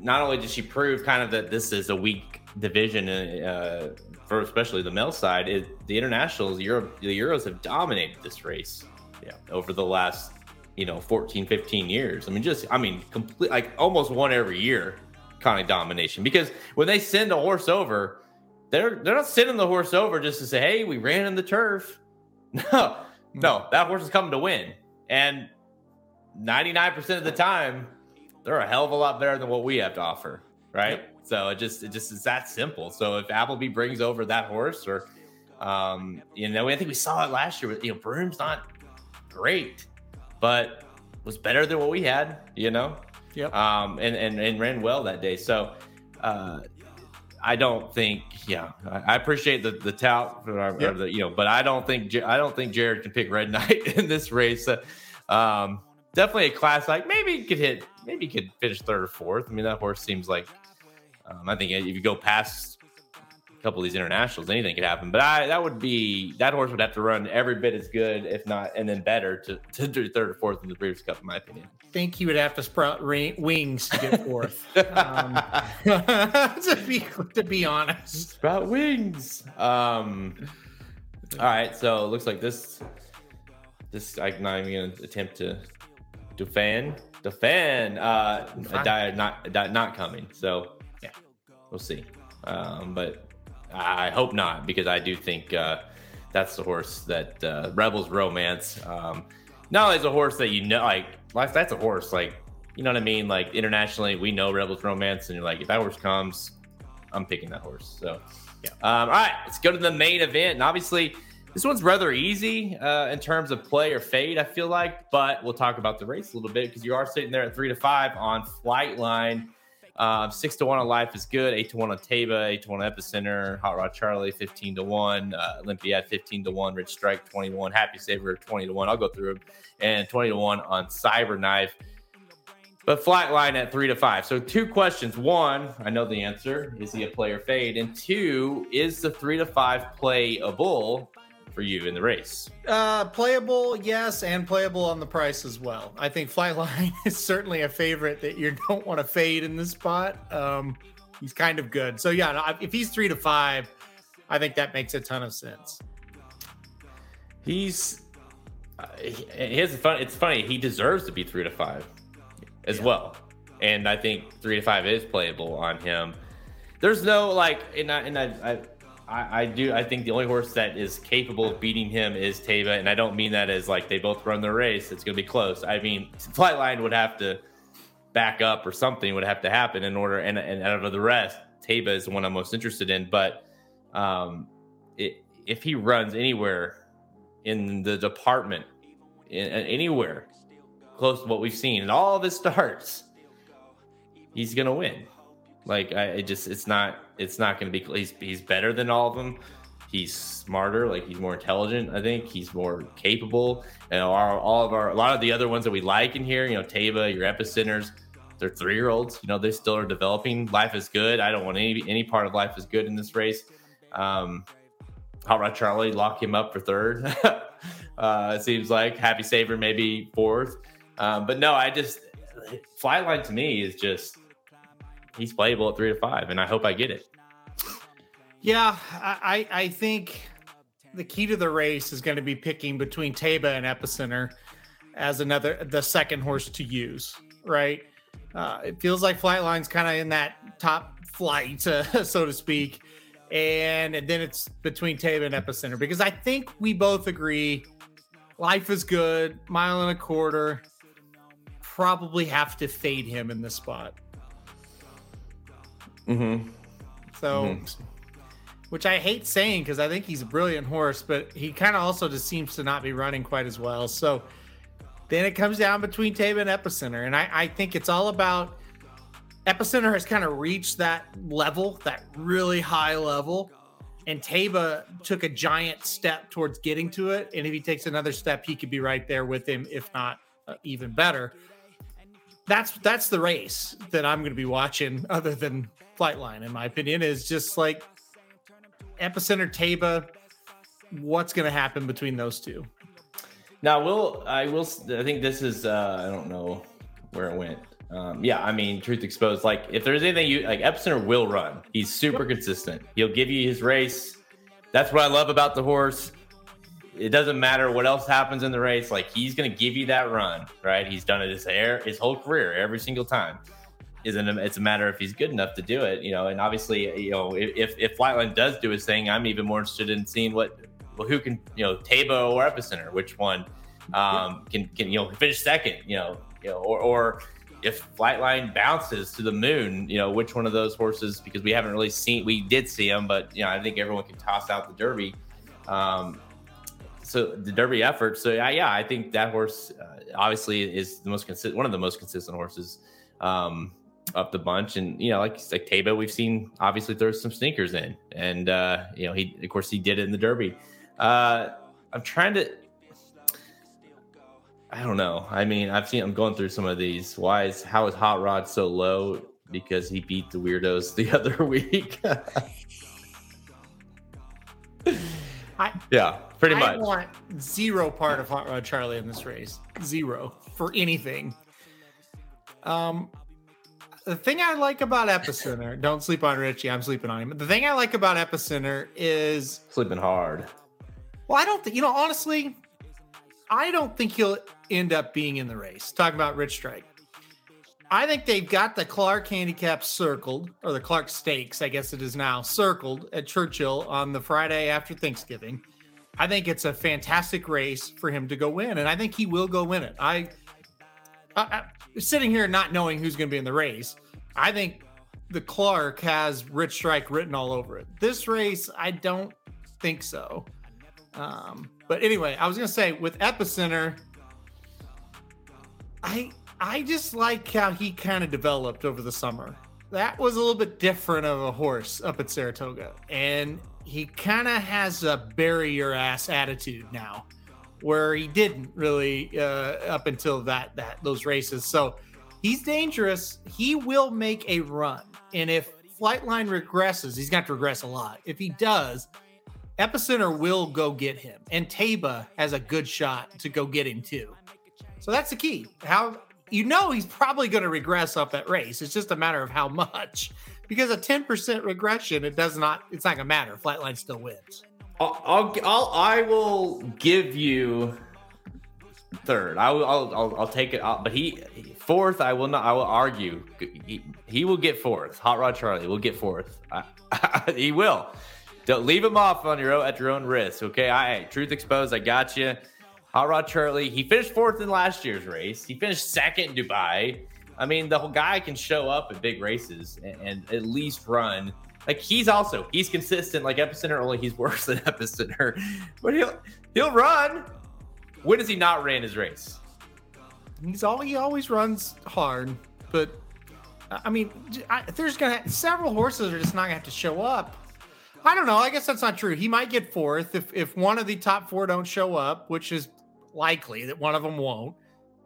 Not only did she prove kind of that this is a weak division uh, for especially the male side, it, the internationals, Euro, the Euros have dominated this race. Yeah, over the last you know 14 15 years. I mean just i mean complete like almost one every year kind of domination. Because when they send a horse over they're they're not sending the horse over just to say hey we ran in the turf. No no that horse is coming to win. And 99% of the time they're a hell of a lot better than what we have to offer right? Yep. so it just it just is that simple. So if appleby brings over that horse or um you know i think we saw it last year you know Broome's not great but was better than what we had, you know? Yep. Um, and, and, and ran well that day. So, uh, I don't think, yeah, I, appreciate the the tout, or, yep. or the, you know, but I don't think I don't think Jared can pick Red Knight in this race. Uh, um, definitely a class like maybe he could hit, maybe he could finish third or fourth. I mean, that horse seems like, um, I think if you go past couple of these internationals, anything could happen. But I that would be that horse would have to run every bit as good, if not, and then better to, to do third or fourth in the Breeders' Cup, in my opinion. I think he would have to sprout re- wings to get fourth. um, to be to be honest, sprout wings. Um, all right, so it looks like this this I'm not even gonna attempt to defend defend uh not that not coming. So yeah, we'll see. Um, but I hope not because I do think uh, that's the horse that uh, Rebels Romance. Um, not only is a horse that you know, like that's a horse like you know what I mean. Like internationally, we know Rebels Romance, and you're like, if that horse comes, I'm picking that horse. So yeah. Um, all right, let's go to the main event, and obviously. This one's rather easy uh, in terms of play or fade, I feel like, but we'll talk about the race a little bit because you are sitting there at three to five on Flightline. Um, six to one on Life is good. Eight to one on Taiba. Eight to one on Epicenter. Hot Rod Charlie fifteen to one. Uh, Olympiad fifteen to one. Rich Strike twenty to one. Happy Saver twenty to one. I'll go through them. And twenty to one on Cyberknife. But Flightline at three to five. So two questions. One, I know the answer. Is he a player fade? And two, is the three to five playable for you in the race? Uh, playable, yes, and playable on the price as well. I think Flightline is certainly a favorite that you don't want to fade in this spot. Um, he's kind of good. So yeah, if he's three to five, I think that makes a ton of sense. He's uh, here's fun. It's funny. He deserves to be three to five as yeah. well, and I think three to five is playable on him. There's no like, and I, and I, I I, I, do. I think the only horse that is capable of beating him is Taiba, and I don't mean that as like they both run the race. It's going to be close. I mean, Flightline would have to back up or something would have to happen in order. And, and out of the rest, Taiba is the one I'm most interested in. But um, it, if he runs anywhere in the department, in, anywhere close to what we've seen in all of his starts, he's going to win. Like I it just it's not it's not going to be he's he's better than all of them. He's smarter, like he's more intelligent. I think he's more capable. And our, all of our a lot of the other ones that we like in here, you know, Taiba, your epicenters, they're three year olds. You know, they still are developing. Life is good. I don't want any any part of life is good in this race. Um, Hot Rod Charlie, lock him up for third. uh, it seems like Happy Saver maybe fourth. Um, but no, I just Flightline to me is just he's playable at three to five, and I hope I get it. Yeah, I I think the key to the race is going to be picking between Taiba and Epicenter as another the second horse to use, right? Uh, it feels like Flightline's kind of in that top flight, uh, so to speak, and, and then it's between Taiba and Epicenter because I think we both agree life is good, mile and a quarter. Probably have to fade him in this spot. Mm-hmm. So, mm-hmm. which I hate saying because I think he's a brilliant horse, but he kind of also just seems to not be running quite as well. So then it comes down between Taiba and Epicenter, and I, I think it's all about Epicenter has kind of reached that level, that really high level. And Taiba took a giant step towards getting to it. And if he takes another step, he could be right there with him, if not uh, even better. That's that's the race that I'm going to be watching, other than Flightline, in my opinion, is just like Epicenter Taiba. What's going to happen between those two? Now, will I will I think this is uh, I don't know where it went. Um, yeah, I mean, truth exposed. Like, if there's anything you like, Epicenter will run. He's super consistent. He'll give you his race. That's what I love about the horse. It doesn't matter what else happens in the race. Like, he's going to give you that run, right? He's done it his air his whole career, every single time isn't a, it's a matter if he's good enough to do it, you know. And obviously, you know, if if Flightline does do his thing, I'm even more interested in seeing what well, who can you know Taiba or Epicenter, which one um, can can you know finish second, you know, you know, or or if Flightline bounces to the moon, you know, which one of those horses? Because we haven't really seen, we did see them, but you know, I think everyone can toss out the Derby. Um, so the Derby effort. So yeah, yeah, I think that horse uh, obviously is the most consistent, one of the most consistent horses. Um, up the bunch. And you know, like like Taiba, we've seen obviously throw some sneakers in, and uh, you know, he of course he did it in the Derby. Uh, I'm trying to. I don't know. I mean, I've seen. I'm going through some of these. Why is how is Hot Rod so low? Because he beat the weirdos the other week. I, yeah, pretty I much. want zero part of Hot Rod Charlie in this race. Zero for anything. Um, the thing I like about Epicenter, don't sleep on Richie. I'm sleeping on him. The thing I like about Epicenter is, Sleeping hard. well, I don't think you know. Honestly, I don't think he'll end up being in the race. Talking about Rich Strike, I think they've got the Clark handicap circled, or the Clark Stakes, I guess it is now circled at Churchill on the Friday after Thanksgiving. I think it's a fantastic race for him to go win, and I think he will go win it. I, I, I sitting here not knowing who's going to be in the race, I think the Clark has Rich Strike written all over it. This race, I don't think so. Um, but anyway, I was going to say with Epicenter, I I just like how he kind of developed over the summer. That was a little bit different of a horse up at Saratoga, and he kind of has a bury your ass attitude now, where he didn't really uh, up until that that those races. So he's dangerous. He will make a run, and if Flightline regresses, he's got to regress a lot. If he does, Epicenter will go get him, and Taiba has a good shot to go get him too. So that's the key. How you know he's probably going to regress off that race. It's just a matter of how much. Because a 10% regression, it does not, it's not going to matter. Flightline still wins. I'll, I'll, I'll I will give you third. I will, I'll, I'll, I'll take it. I'll, but he fourth. I will not. I will argue. He, he will get fourth. Hot Rod Charlie will get fourth. I, he will. Don't leave him off on your own at your own risk. Okay. I truth exposed. I got you. Hot Rod Charlie. He finished fourth in last year's race. He finished second in Dubai. I mean, the whole guy can show up at big races and, and at least run. Like he's also he's consistent like Epicenter, only he's worse than Epicenter. But he'll he'll run. When has he not ran his race? He's all he always runs hard, but I mean, I, there's gonna several horses are just not gonna have to show up. I don't know. I guess that's not true. He might get fourth if if one of the top four don't show up, which is likely that one of them won't.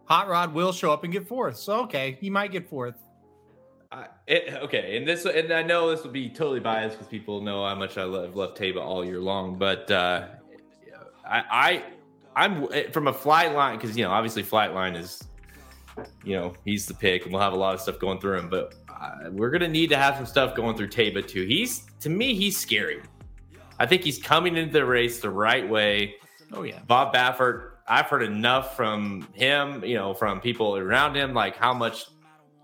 Hot Rod will show up and get fourth. So okay, he might get fourth. Uh, it, okay, and this, and I know this will be totally biased because people know how much I love love Taiba all year long. But uh, I, I, I'm from a flight line because you know obviously flight line is, you know, he's the pick, and we'll have a lot of stuff going through him. But uh, we're gonna need to have some stuff going through Taiba too. He's to me, he's scary. I think he's coming into the race the right way. Oh yeah, Bob Baffert. I've heard enough from him, you know, from people around him, like how much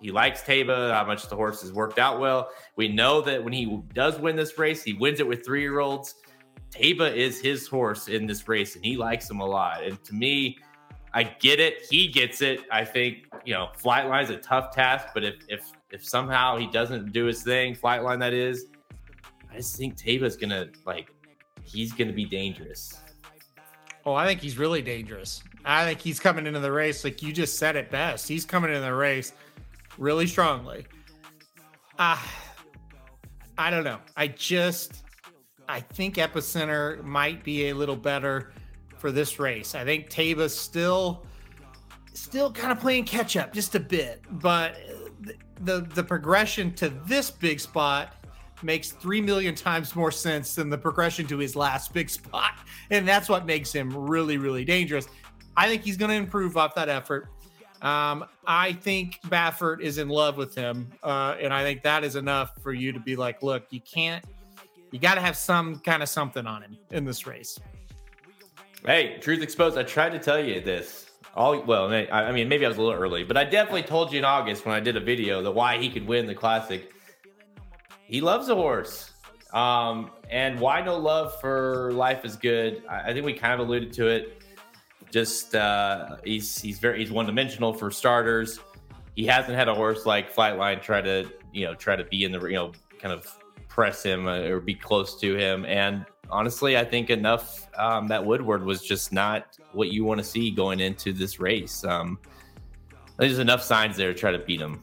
he likes Taiba, how much the horse has worked out well. We know that when he does win this race, he wins it with three year olds. Taiba is his horse in this race, and he likes him a lot. And to me, I get it. He gets it. I think you know, Flightline is a tough task, but if if if somehow he doesn't do his thing, Flightline that is, I just think Taiba's gonna like he's gonna be dangerous. Oh, I think he's really dangerous. I think he's coming into the race like you just said it best. He's coming into the race really strongly. Uh, I don't know. I just I think Epicenter might be a little better for this race. I think Taiba's still still kind of playing catch up just a bit, but the, the the progression to this big spot makes three million times more sense than the progression to his last big spot. And that's what makes him really, really dangerous. I think he's going to improve off that effort. Um, I think Baffert is in love with him. Uh, and I think that is enough for you to be like, look, you can't, you got to have some kind of something on him in this race. Hey, truth exposed. I tried to tell you this. All well, I mean, maybe I was a little early, but I definitely told you in August when I did a video that why he could win the classic he loves a horse. Um, and why no love for life is good? I, I think we kind of alluded to it. Just uh, he's he's very he's one dimensional for starters. He hasn't had a horse like Flightline try to you know try to be in the you know kind of press him uh, or be close to him. And honestly, I think enough um, that Woodward was just not what you want to see going into this race. Um, there's enough signs there to try to beat him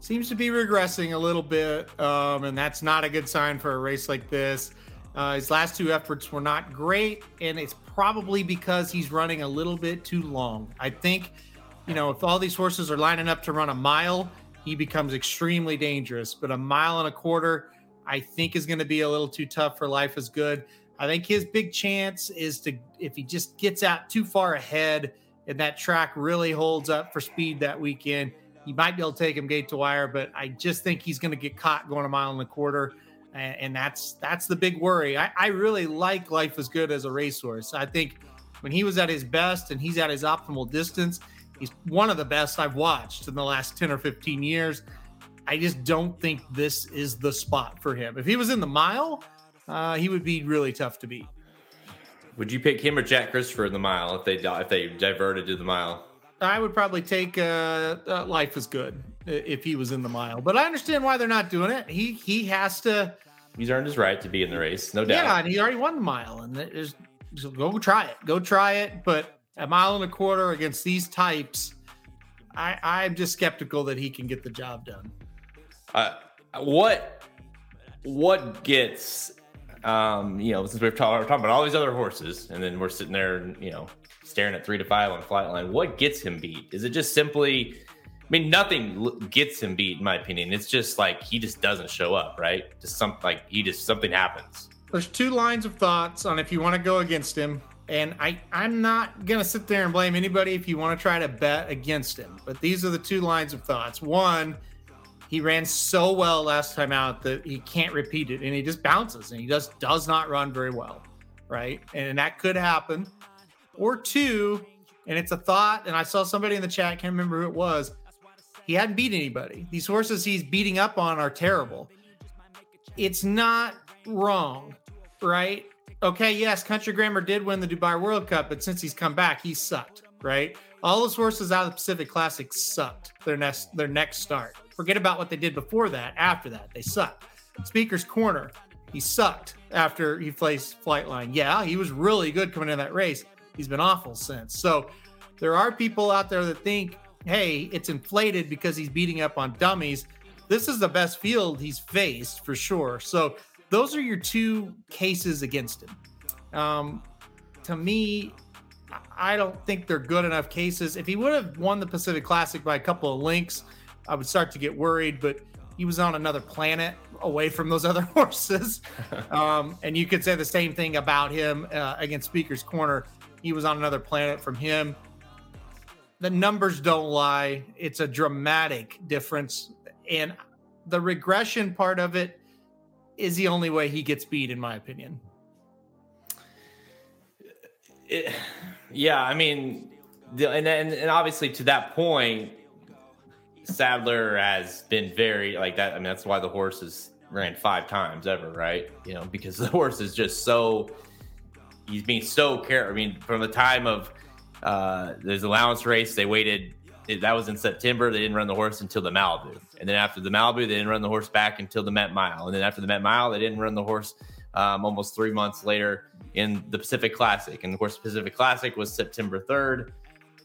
seems to be regressing a little bit, um, and that's not a good sign for a race like this. Uh, his last two efforts were not great, and it's probably because he's running a little bit too long. I think, you know, if all these horses are lining up to run a mile, he becomes extremely dangerous. But a mile and a quarter, I think, is going to be a little too tough for Life is Good. I think his big chance is to if he just gets out too far ahead and that track really holds up for speed that weekend, he might be able to take him gate to wire. But I just think he's going to get caught going a mile and a quarter, and, and that's that's the big worry. I, I really like Life is Good as a racehorse. I think when he was at his best and he's at his optimal distance, he's one of the best I've watched in the last ten or fifteen years. I just don't think this is the spot for him. If he was in the mile, uh, he would be really tough to beat. Would you pick him or Jack Christopher in the mile if they if they diverted to the mile? I would probably take uh, uh, Life is Good if he was in the mile, but I understand why they're not doing it. He he has to. He's earned his right to be in the race, no doubt. Yeah, and he already won the mile, and there's so go try it, go try it. But a mile and a quarter against these types, I I'm just skeptical that he can get the job done. Uh, what what gets um, you know, since we've talked, talking about all these other horses, and then we're sitting there, you know, staring at three to five on Flightline. What gets him beat? Is it just simply? I mean, nothing gets him beat, in my opinion. It's just like he just doesn't show up, right? Just something like he just something happens. There's two lines of thoughts on if you want to go against him, and I I'm not gonna sit there and blame anybody if you want to try to bet against him. But these are the two lines of thoughts. One he ran so well last time out that he can't repeat it and he just bounces and he just does not run very well right and that could happen or two and it's a thought and i saw somebody in the chat can't remember who it was he hadn't beat anybody these horses he's beating up on are terrible it's not wrong right okay yes country grammar did win the dubai world cup but since he's come back he sucked right all those horses out of the pacific classic sucked their next their next start Forget about what they did before that. After that, they sucked. Speaker's Corner, he sucked after he placed Flightline. Yeah, he was really good coming in that race. He's been awful since. So there are people out there that think, hey, it's inflated because he's beating up on dummies. This is the best field he's faced for sure. So those are your two cases against him. Um, to me, I don't think they're good enough cases. If he would have won the Pacific Classic by a couple of links, I would start to get worried, but he was on another planet away from those other horses. Um, and you could say the same thing about him uh, against Speaker's Corner. He was on another planet from him. The numbers don't lie. It's a dramatic difference. And the regression part of it is the only way he gets beat, in my opinion. It, yeah, I mean, the, and, and and obviously to that point, Sadler has been very like that. I mean, that's why the horse has ran five times ever, right? You know, because the horse is just so he's being so careful. I mean, from the time of uh there's allowance race, they waited. That was in September. They didn't run the horse until the Malibu, and then after the Malibu, they didn't run the horse back until the Met Mile, and then after the Met Mile, they didn't run the horse um, almost three months later in the Pacific Classic, and of course, Pacific Classic was September third.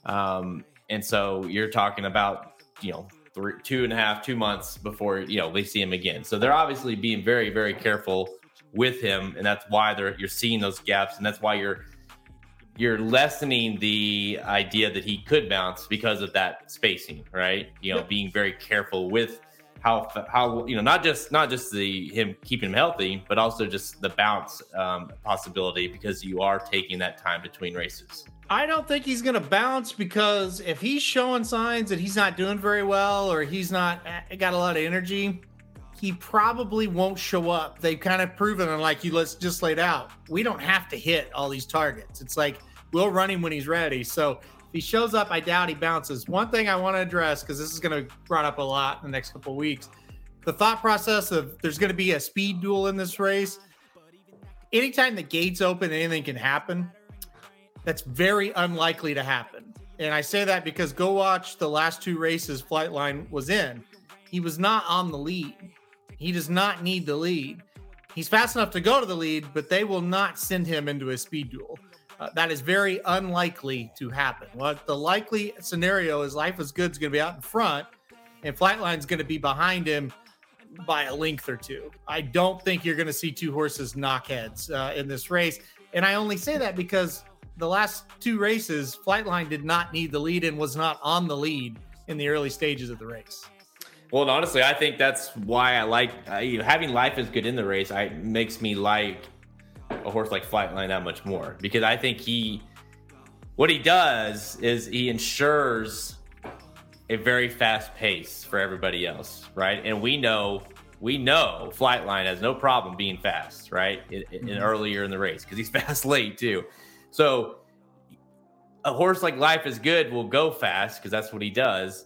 Um, and so you're talking about you know three, two and a half, two months before you know they see him again. So they're obviously being very, very careful with him, and that's why they're you're seeing those gaps, and that's why you're you're lessening the idea that he could bounce because of that spacing, right? You know, yep. being very careful with how how you know not just not just the him keeping him healthy, but also just the bounce um, possibility because you are taking that time between races. I don't think he's going to bounce because if he's showing signs that he's not doing very well or he's not eh, got a lot of energy, he probably won't show up. They've kind of proven, and like you let's just laid out, we don't have to hit all these targets. It's like we'll run him when he's ready. So if he shows up, I doubt he bounces. One thing I want to address because this is going to brought up a lot in the next couple weeks, the thought process of there's going to be a speed duel in this race. Anytime the gates open, anything can happen that's very unlikely to happen. And I say that because go watch the last two races Flightline was in. He was not on the lead. He does not need the lead. He's fast enough to go to the lead, but they will not send him into a speed duel. Uh, that is very unlikely to happen. What the likely scenario is Life is Good is going to be out in front, and Flightline's going to be behind him by a length or two. I don't think you're going to see two horses knock heads uh, in this race. And I only say that because the last two races, Flightline did not need the lead and was not on the lead in the early stages of the race. Well, honestly, I think that's why I like uh, you know, having life is good in the race. I makes me like a horse like Flightline that much more because I think he, what he does is he ensures a very fast pace for everybody else, right? And we know we know Flightline has no problem being fast, right? In, in mm-hmm. earlier in the race because he's fast late too. So a horse like Life is Good will go fast because that's what he does.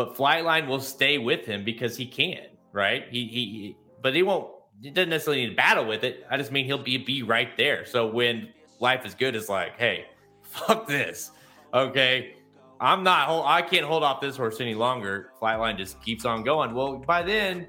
But Flightline will stay with him because he can, right? He, he but he won't. He doesn't necessarily need to battle with it. I just mean he'll be be right there. So when Life is Good is like, hey, fuck this, okay. I'm not. I can't hold off this horse any longer. Flightline just keeps on going. Well, by then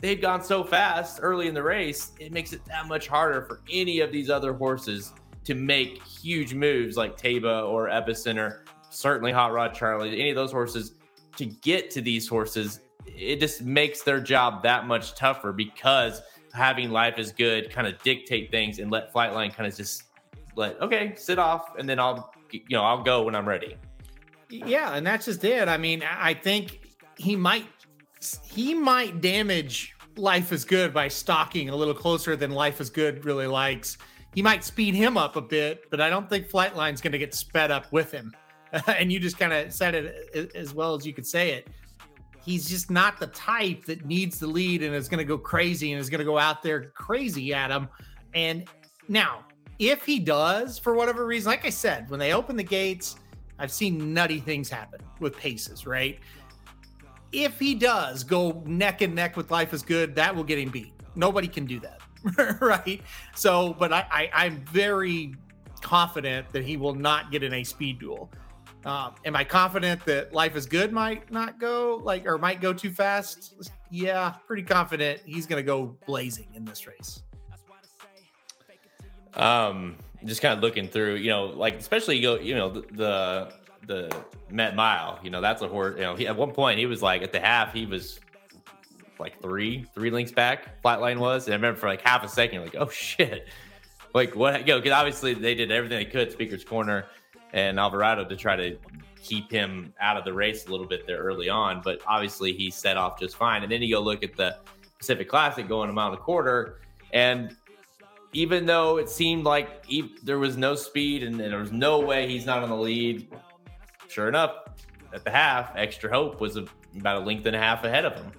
they've gone so fast early in the race, it makes it that much harder for any of these other horses to make huge moves like Taiba or Epicenter, certainly Hot Rod Charlie, any of those horses to get to these horses. It just makes their job that much tougher because having life is good kind of dictate things and let Flightline kind of just let okay sit off and then I'll you know I'll go when I'm ready. Yeah, and that's just it. I mean, I think he might he might damage Life is Good by stalking a little closer than Life is Good really likes. He might speed him up a bit, but I don't think Flightline's going to get sped up with him. and you just kind of said it as well as you could say it. He's just not the type that needs the lead and is going to go crazy and is going to go out there crazy at him. And now, if he does, for whatever reason, like I said, when they open the gates, I've seen nutty things happen with paces, right? If he does go neck and neck with Life is Good, that will get him beat. Nobody can do that, right? So, but I, I, I'm very confident that he will not get in a speed duel. Um, am I confident that Life is Good might not go like or might go too fast? Yeah, pretty confident he's going to go blazing in this race. Um, just kind of looking through, you know, like especially you go, you know, the the, the Met Mile, you know, that's a horse. You know, he, at one point he was like at the half he was like three three links back. Flightline was, and I remember for like half a second, like oh shit, like what? You know, because obviously they did everything they could, Speaker's Corner and Alvarado to try to keep him out of the race a little bit there early on. But obviously he set off just fine. And then you go look at the Pacific Classic going a mile and a quarter, and even though it seemed like he, there was no speed and, and there was no way he's not on the lead, sure enough, at the half, extra hope was a, about a length and a half ahead of him.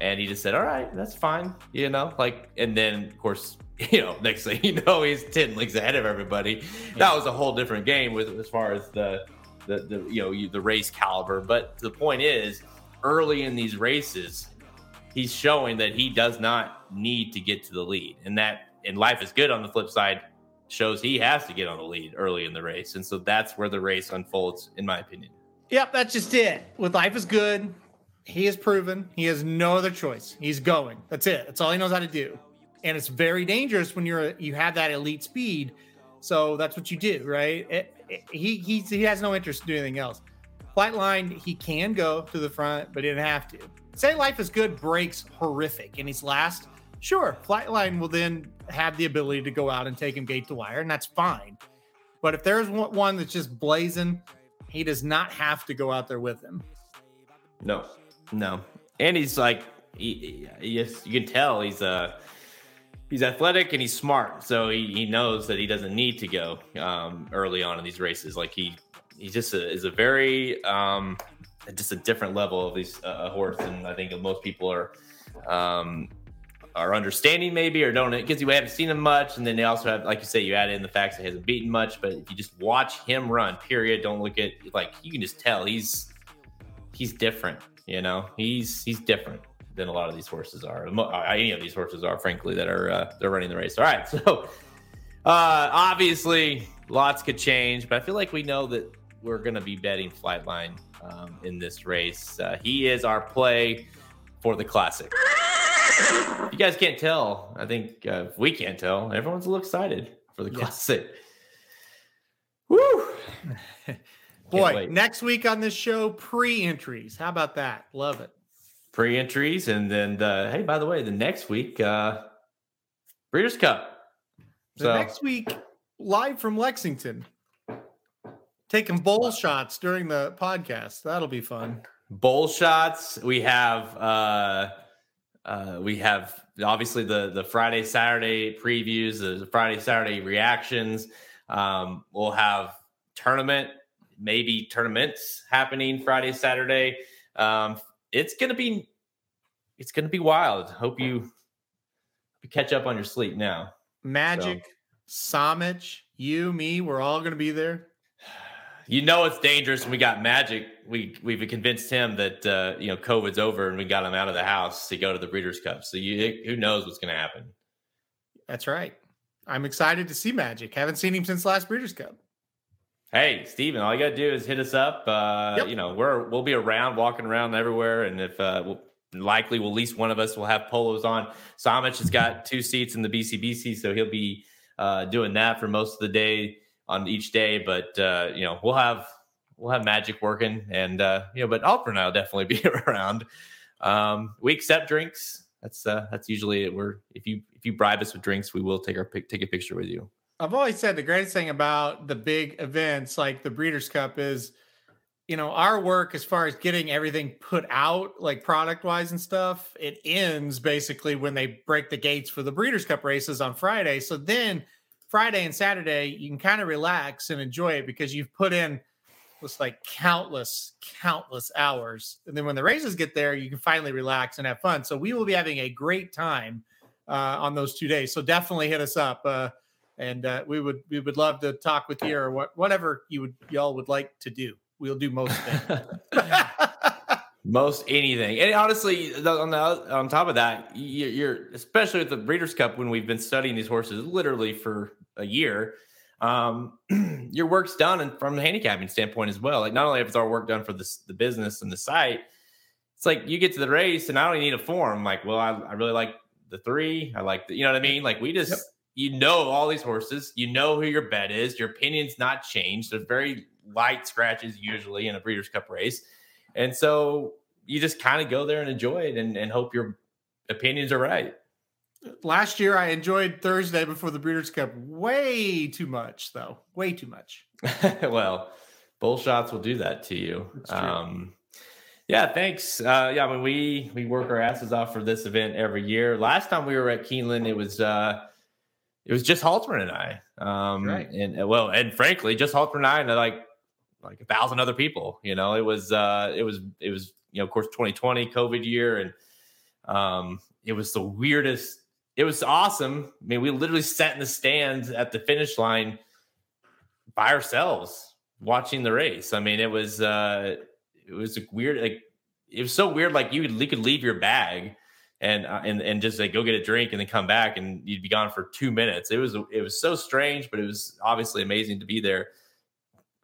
And he just said, All right, that's fine. You know, like, and then of course, you know, next thing you know, he's 10 lengths ahead of everybody. Yeah. That was a whole different game with as far as the, the, the, you know, the race caliber. But the point is, early in these races, he's showing that he does not need to get to the lead. And that and life is good on the flip side shows he has to get on the lead early in the race. And so that's where the race unfolds, in my opinion. Yep, that's just it. With life is good, he has proven he has no other choice. He's going. That's it. That's all he knows how to do. And it's very dangerous when you're you have that elite speed. So that's what you do, right? It, it, he he he has no interest in doing anything else. Flightline, he can go to the front, but he didn't have to. Say life is good breaks horrific and he's last Sure, Flightline will then have the ability to go out and take him gate to wire, and that's fine. But if there's one that's just blazing, he does not have to go out there with him. No, no, and he's like, he, yes, you can tell he's uh he's athletic and he's smart, so he, he knows that he doesn't need to go um, early on in these races. Like he he just a, is a very um just a different level of these uh, horse, and I think most people are um are understanding maybe or don't. Because you haven't seen him much and then they also have like you say you add in the facts that he hasn't beaten much but if you just watch him run period don't look at like you can just tell he's he's different you know? He's he's different than a lot of these horses are uh, any of these horses are frankly that are uh, they're running the race all right so uh obviously lots could change but i feel like we know that we're going to be betting flightline um, in this race uh, he is our play for the classic you guys can't tell. I think uh, we can't tell. Everyone's a little excited for the yes. classic. Woo! Boy, next week on this show, pre-entries. How about that? Love it. Pre-entries, and then the, hey, by the way, the next week, uh Breeders' Cup. The so, next week, live from Lexington, taking bowl shots during the podcast. That'll be fun. Bowl shots. We have uh uh, we have obviously the the Friday Saturday previews, the Friday Saturday reactions. Um, we'll have tournament, maybe tournaments happening Friday Saturday. Um, it's gonna be it's gonna be wild. Hope you, catch up on your sleep now. Magic, so. Samich, you, me, we're all gonna be there. You know it's dangerous when we got magic. We we've convinced him that uh, you know covid's over and we got him out of the house to go to the breeders cup. So you who knows what's going to happen? That's right. I'm excited to see magic. Haven't seen him since last breeders cup hey steven all you gotta do is hit us up uh, yep. you know we're we'll be around walking around everywhere and if uh, we'll, likely at least one of us will have polos on samich has got two seats in the bcbc so he'll be uh, doing that for most of the day on each day. But uh, you know, we'll have we'll have magic working, and uh, you know, but Alfred and I will definitely be around. Um, we accept drinks. That's uh, that's usually it. We're if you if you bribe us with drinks, we will take our pic, take a picture with you. I've always said the greatest thing about the big events like the Breeders' Cup is, you know, our work as far as getting everything put out, like product wise and stuff, it ends basically when they break the gates for the Breeders' Cup races on Friday. So then Friday and Saturday, you can kind of relax and enjoy it because you've put in just like countless, countless hours. And then when the races get there, you can finally relax and have fun. So we will be having a great time uh, on those two days. So definitely hit us up. Uh, and uh, we would we would love to talk with you or what whatever you would y'all would like to do. We'll do most things. most anything. And honestly, on the on top of that, you're especially with the Breeders' Cup when we've been studying these horses literally for a year, um, your work's done and from the handicapping standpoint as well. Like not only is our work done for this, the business and the site, it's like you get to the race and I don't need a form. Like, well, I, I really like the three. I like the, you know what I mean? Like we just, yep. You know, all these horses, you know who your bet is. Your opinion's not changed. There's very light scratches usually in a Breeders' Cup race. And so you just kind of go there and enjoy it and, and hope your opinions are right last year I enjoyed Thursday before the Breeders' Cup way too much, though. Way too much. well, bull shots will do that to you. Um, yeah, thanks. Uh, yeah, I mean, we we work our asses off for this event every year. Last time we were at Keeneland, it was uh, it was just Halterman and I. Um, right. And well, and frankly, just Halterman and I, and like like a thousand other people. You know, it was uh, it was it was you know, of course, 2020 COVID year, and um, it was the weirdest it was awesome. I mean, we literally sat in the stands at the finish line by ourselves watching the race. I mean, it was uh it was a weird like it was so weird like you could, you could leave your bag and uh, and and just like go get a drink and then come back and you'd be gone for 2 minutes. It was it was so strange, but it was obviously amazing to be there.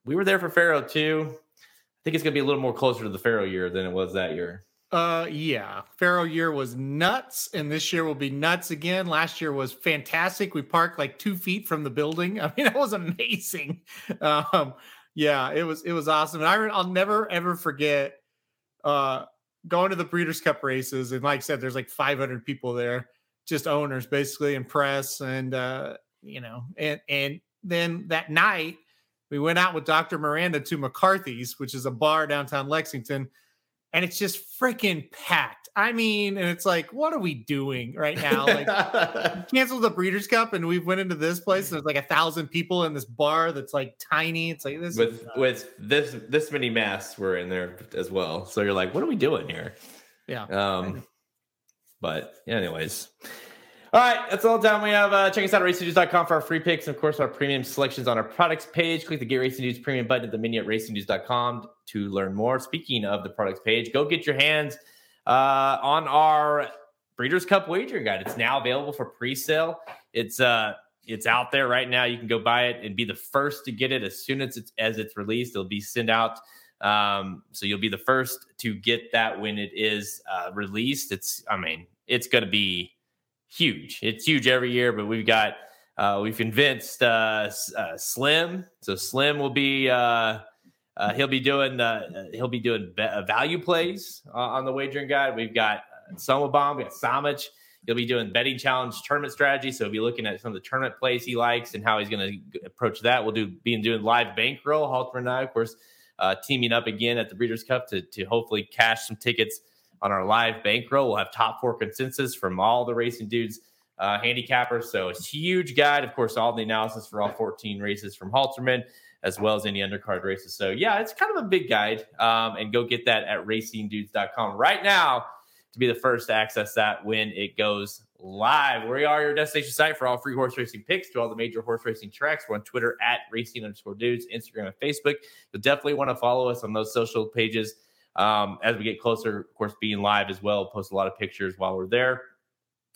We were there for Pharoah too. I think it's going to be a little more closer to the Pharoah year than it was that year. Uh, yeah. Pharoah year was nuts, and this year will be nuts again. Last year was fantastic. We parked like two feet from the building. I mean, it was amazing. Um, yeah, it was it was awesome. And I, I'll never ever forget uh going to the Breeders' Cup races, and like I said, there's like 500 people there, just owners basically, and press, and uh, you know, and and then that night we went out with Dr. Miranda to McCarthy's, which is a bar downtown Lexington and it's just freaking packed. I mean, and it's like, what are we doing right now? Like, canceled the Breeders' Cup, and we went into this place. And there's like a thousand people in this bar that's like tiny. It's like this with with this this many masks were in there as well. So you're like, what are we doing here? Yeah. Um. But anyways, all right, that's all the time we have. Uh, check us out at racingdudes.com for our free picks and, of course, our premium selections on our products page. Click the Get Racing News premium button at the menu at racingdudes.com to learn more. Speaking of the products page, go get your hands uh, on our Breeders' Cup wagering guide. It's now available for pre-sale. It's uh, it's out there right now. You can go buy it and be the first to get it as soon as it's as it's released. It'll be sent out, um, so you'll be the first to get that when it is uh, released. It's, I mean, it's going to be huge. It's huge every year, but we've got uh, we've convinced uh, uh, Slim. So Slim will be uh, uh, he'll be doing uh, he'll be doing value plays on the wagering guide. We've got Somabomb, we got Samich. He'll be doing betting challenge tournament strategy. So he'll be looking at some of the tournament plays he likes and how he's going to approach that. We'll do being doing live bankroll. Halterman and I, of course, teaming up again at the Breeders' Cup to to hopefully cash some tickets on our live bankroll. We'll have top four consensus from all the racing dudes uh, handicappers. So it's huge guide. Of course, all the analysis for all 14 races from Halterman, as well as any undercard races. So yeah, it's kind of a big guide. Um, and go get that at racingdudes.com right now to be the first to access that when it goes live. We are your destination site for all free horse racing picks to all the major horse racing tracks. We're on Twitter at racing underscore dudes, Instagram and Facebook. You'll definitely want to follow us on those social pages. Um, as we get closer, of course, being live as well, post a lot of pictures while we're there.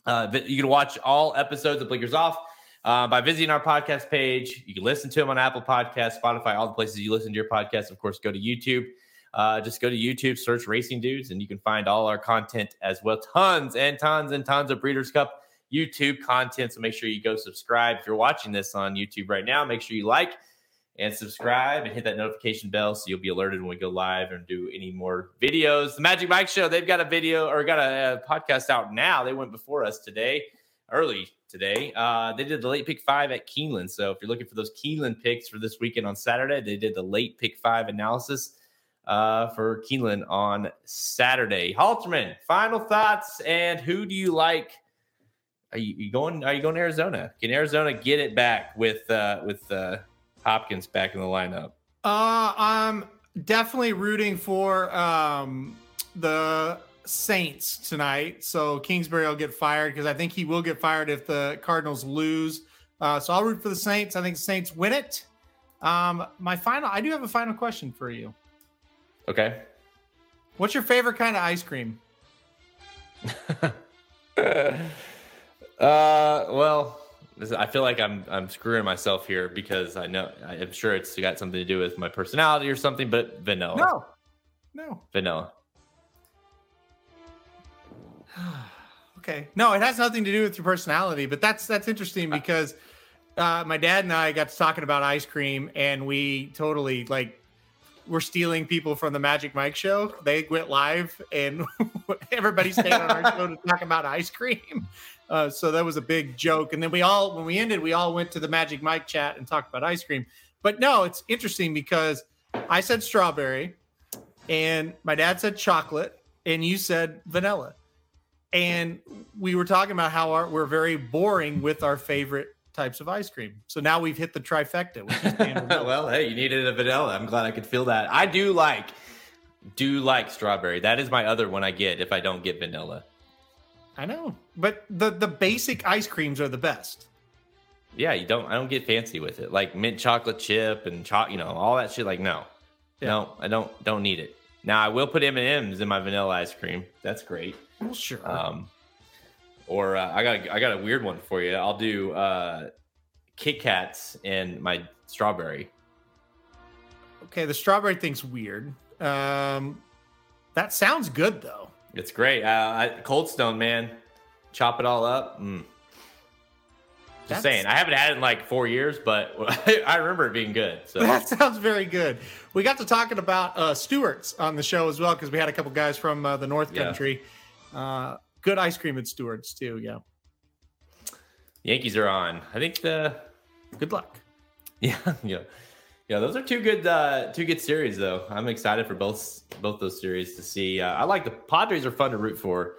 Uh, you can watch all episodes of Blinkers Off uh, by visiting our podcast page. You can listen to them on Apple Podcasts, Spotify, all the places you listen to your podcast. Of course, go to YouTube uh, just go to YouTube, search Racing Dudes, and you can find all our content as well. Tons and tons and tons of Breeders' Cup YouTube content. So make sure you go subscribe. If you're watching this on YouTube right now, make sure you like and subscribe and hit that notification bell so you'll be alerted when we go live and do any more videos. The Magic Mike Show, they've got a video or got a, a podcast out now. They went before us today, early today. Uh, they did the late pick five at Keeneland. So if you're looking for those Keeneland picks for this weekend on Saturday, they did the late pick five analysis uh, for Keeneland on Saturday. Halterman, final thoughts, and who do you like? Are you, you, going? Are you going to Arizona? Can Arizona get it back with uh, with uh, Hopkins back in the lineup? Uh, I'm definitely rooting for um, the Saints tonight. So Kingsbury will get fired because I think he will get fired if the Cardinals lose. Uh, so I'll root for the Saints. I think the Saints win it. Um, my final, I do have a final question for you. Okay. What's your favorite kind of ice cream? uh, well, I feel like I'm I'm screwing myself here because I know I'm sure it's got something to do with my personality or something, but vanilla. No, no, vanilla. okay, no, it has nothing to do with your personality, but that's that's interesting because uh, my dad and I got to talking about ice cream, and we totally like we're stealing people from the Magic Mike show. They went live and everybody stayed on our show to talk about ice cream. Uh, so that was a big joke. And then we all, when we ended, we all went to the Magic Mike chat and talked about ice cream. But no, it's interesting because I said strawberry and my dad said chocolate and you said vanilla. And we were talking about how our, we're very boring with our favorite types of ice cream. So now we've hit the trifecta. well, hey, you needed a vanilla. I'm glad I could feel that. I do like do like strawberry. That is my other one I get if I don't get vanilla. I know, but the the basic ice creams are the best. Yeah, you don't. I don't get fancy with it, like mint chocolate chip and cho- you know, all that shit. Like, no, yeah. no, I don't don't need it. Now I will put M and M's in my vanilla ice cream. That's great. Well, sure. Um, or uh, I got I got a weird one for you. I'll do uh, Kit Kats and my strawberry. Okay, the strawberry thing's weird. Um, that sounds good though. It's great. Uh, I, Cold Stone, man, chop it all up. Mm. Just That's, saying, I haven't had it in like four years, but I remember it being good. So that sounds very good. We got to talking about uh, Stewart's on the show as well because we had a couple guys from uh, the North Country. Yeah. Uh, good ice cream at Stewart's too. Yeah. Yankees are on. I think the good luck. Yeah, yeah, yeah. Those are two good, uh, two good series though. I'm excited for both both those series to see. Uh, I like the Padres are fun to root for.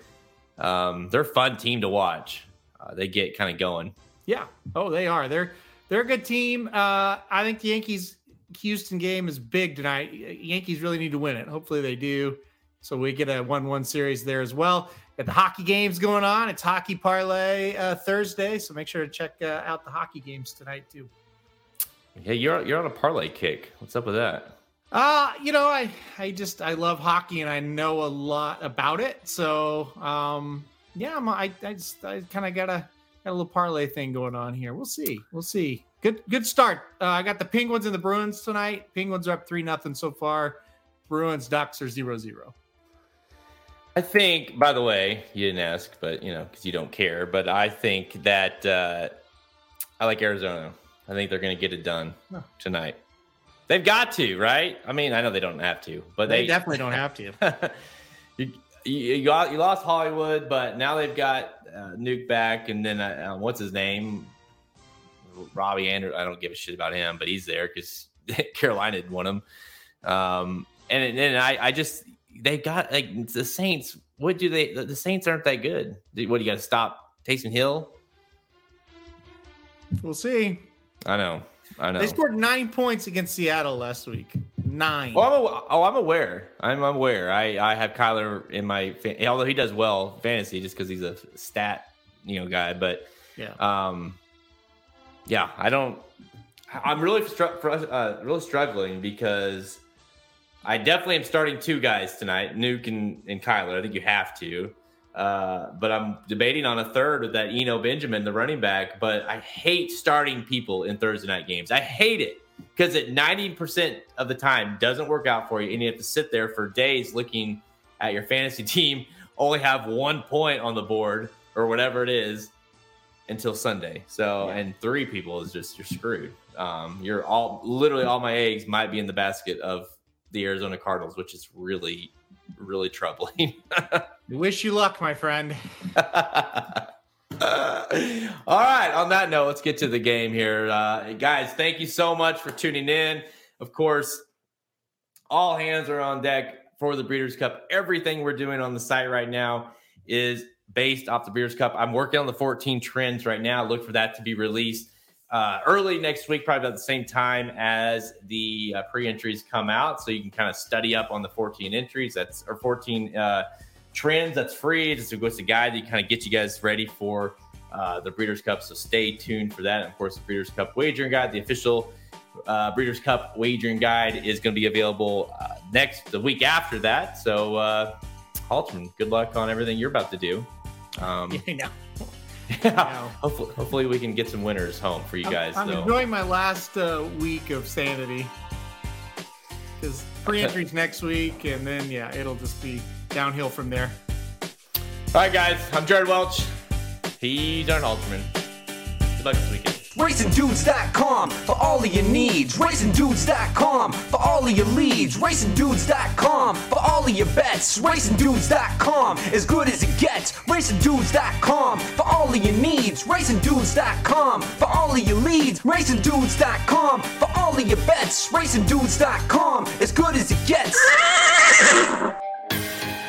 Um, they're a fun team to watch. Uh, they get kind of going. Yeah. Oh, they are. They're they're a good team. Uh, I think the Yankees Houston game is big tonight. Yankees really need to win it. Hopefully they do. So we get a one-one series there as well. Got the hockey games going on. It's hockey parlay uh, Thursday, so make sure to check uh, out the hockey games tonight too. Yeah, you're you're on a parlay kick. What's up with that? Uh, you know, I I just I love hockey and I know a lot about it. So, um, yeah, I'm, I I just I kind of got a got a little parlay thing going on here. We'll see. We'll see. Good good start. Uh, I got the Penguins and the Bruins tonight. Penguins are up three nothing so far. Bruins Ducks are zero zero. I think, by the way, you didn't ask, but you know, because you don't care. But I think that uh, I like Arizona. I think they're going to get it done tonight. They've got to, right? I mean, I know they don't have to, but they, they definitely don't have to. you, you, you, got, you lost Hollywood, but now they've got uh, Nuke back, and then uh, uh what's his name? Robbie Andrews. I don't give a shit about him, but he's there because Carolina didn't want him. Um, and then I, I just they got like the Saints what do they? The, the Saints aren't that good. What do you got to stop Taysom Hill? We'll see. I know. I know. They scored nine points against Seattle last week. Nine. Oh, I'm, oh, I'm aware. I'm aware. I, I have Kyler in my, although he does well fantasy just because he's a stat, you know, guy. But yeah, um, yeah, I don't. I'm really uh, really struggling because I definitely am starting two guys tonight, Nuke and, and Kyler. I think you have to. Uh, but I'm debating on a third with that Eno Benjamin, the running back. But I hate starting people in Thursday night games. I hate it because it 90% of the time doesn't work out for you. And you have to sit there for days looking at your fantasy team, only have one point on the board or whatever it is until Sunday. So, yeah. and three people is just, you're screwed. Um, you're all, literally all my eggs might be in the basket of the Arizona Cardinals, which is really, really troubling. wish you luck, my friend. All right. On that note, let's get to the game here. Uh, guys, thank you so much for tuning in. Of course, all hands are on deck for the Breeders' Cup. Everything we're doing on the site right now is based off the Breeders' Cup. I'm working on the 14 trends right now. Look for that to be released uh, early next week, probably about the same time as the uh, pre entries come out. So you can kind of study up on the 14 entries. That's or 14 uh, trends. That's free. It's a, it's a guide that kind of get you guys ready for uh, the Breeders' Cup. So stay tuned for that. And of course, the Breeders' Cup wagering guide, the official uh, Breeders' Cup wagering guide, is going to be available uh, next the week after that. So, uh, Halterman, good luck on everything you're about to do. Um, yeah, I Yeah, hopefully, hopefully we can get some winners home for you guys. I'm, I'm enjoying my last uh, week of sanity because pre-entries next week, and then yeah, it'll just be downhill from there. All right, guys. I'm Jared Welch. He's Aaron Halterman. Good luck this weekend. RacingDudes.com for all of your needs. RacingDudes.com for all of your leads. RacingDudes.com for all of your bets. RacingDudes.com as good as it gets. RacingDudes.com for all of your needs. RacingDudes.com for all of your leads. RacingDudes.com for all of your bets. RacingDudes.com as good as it gets.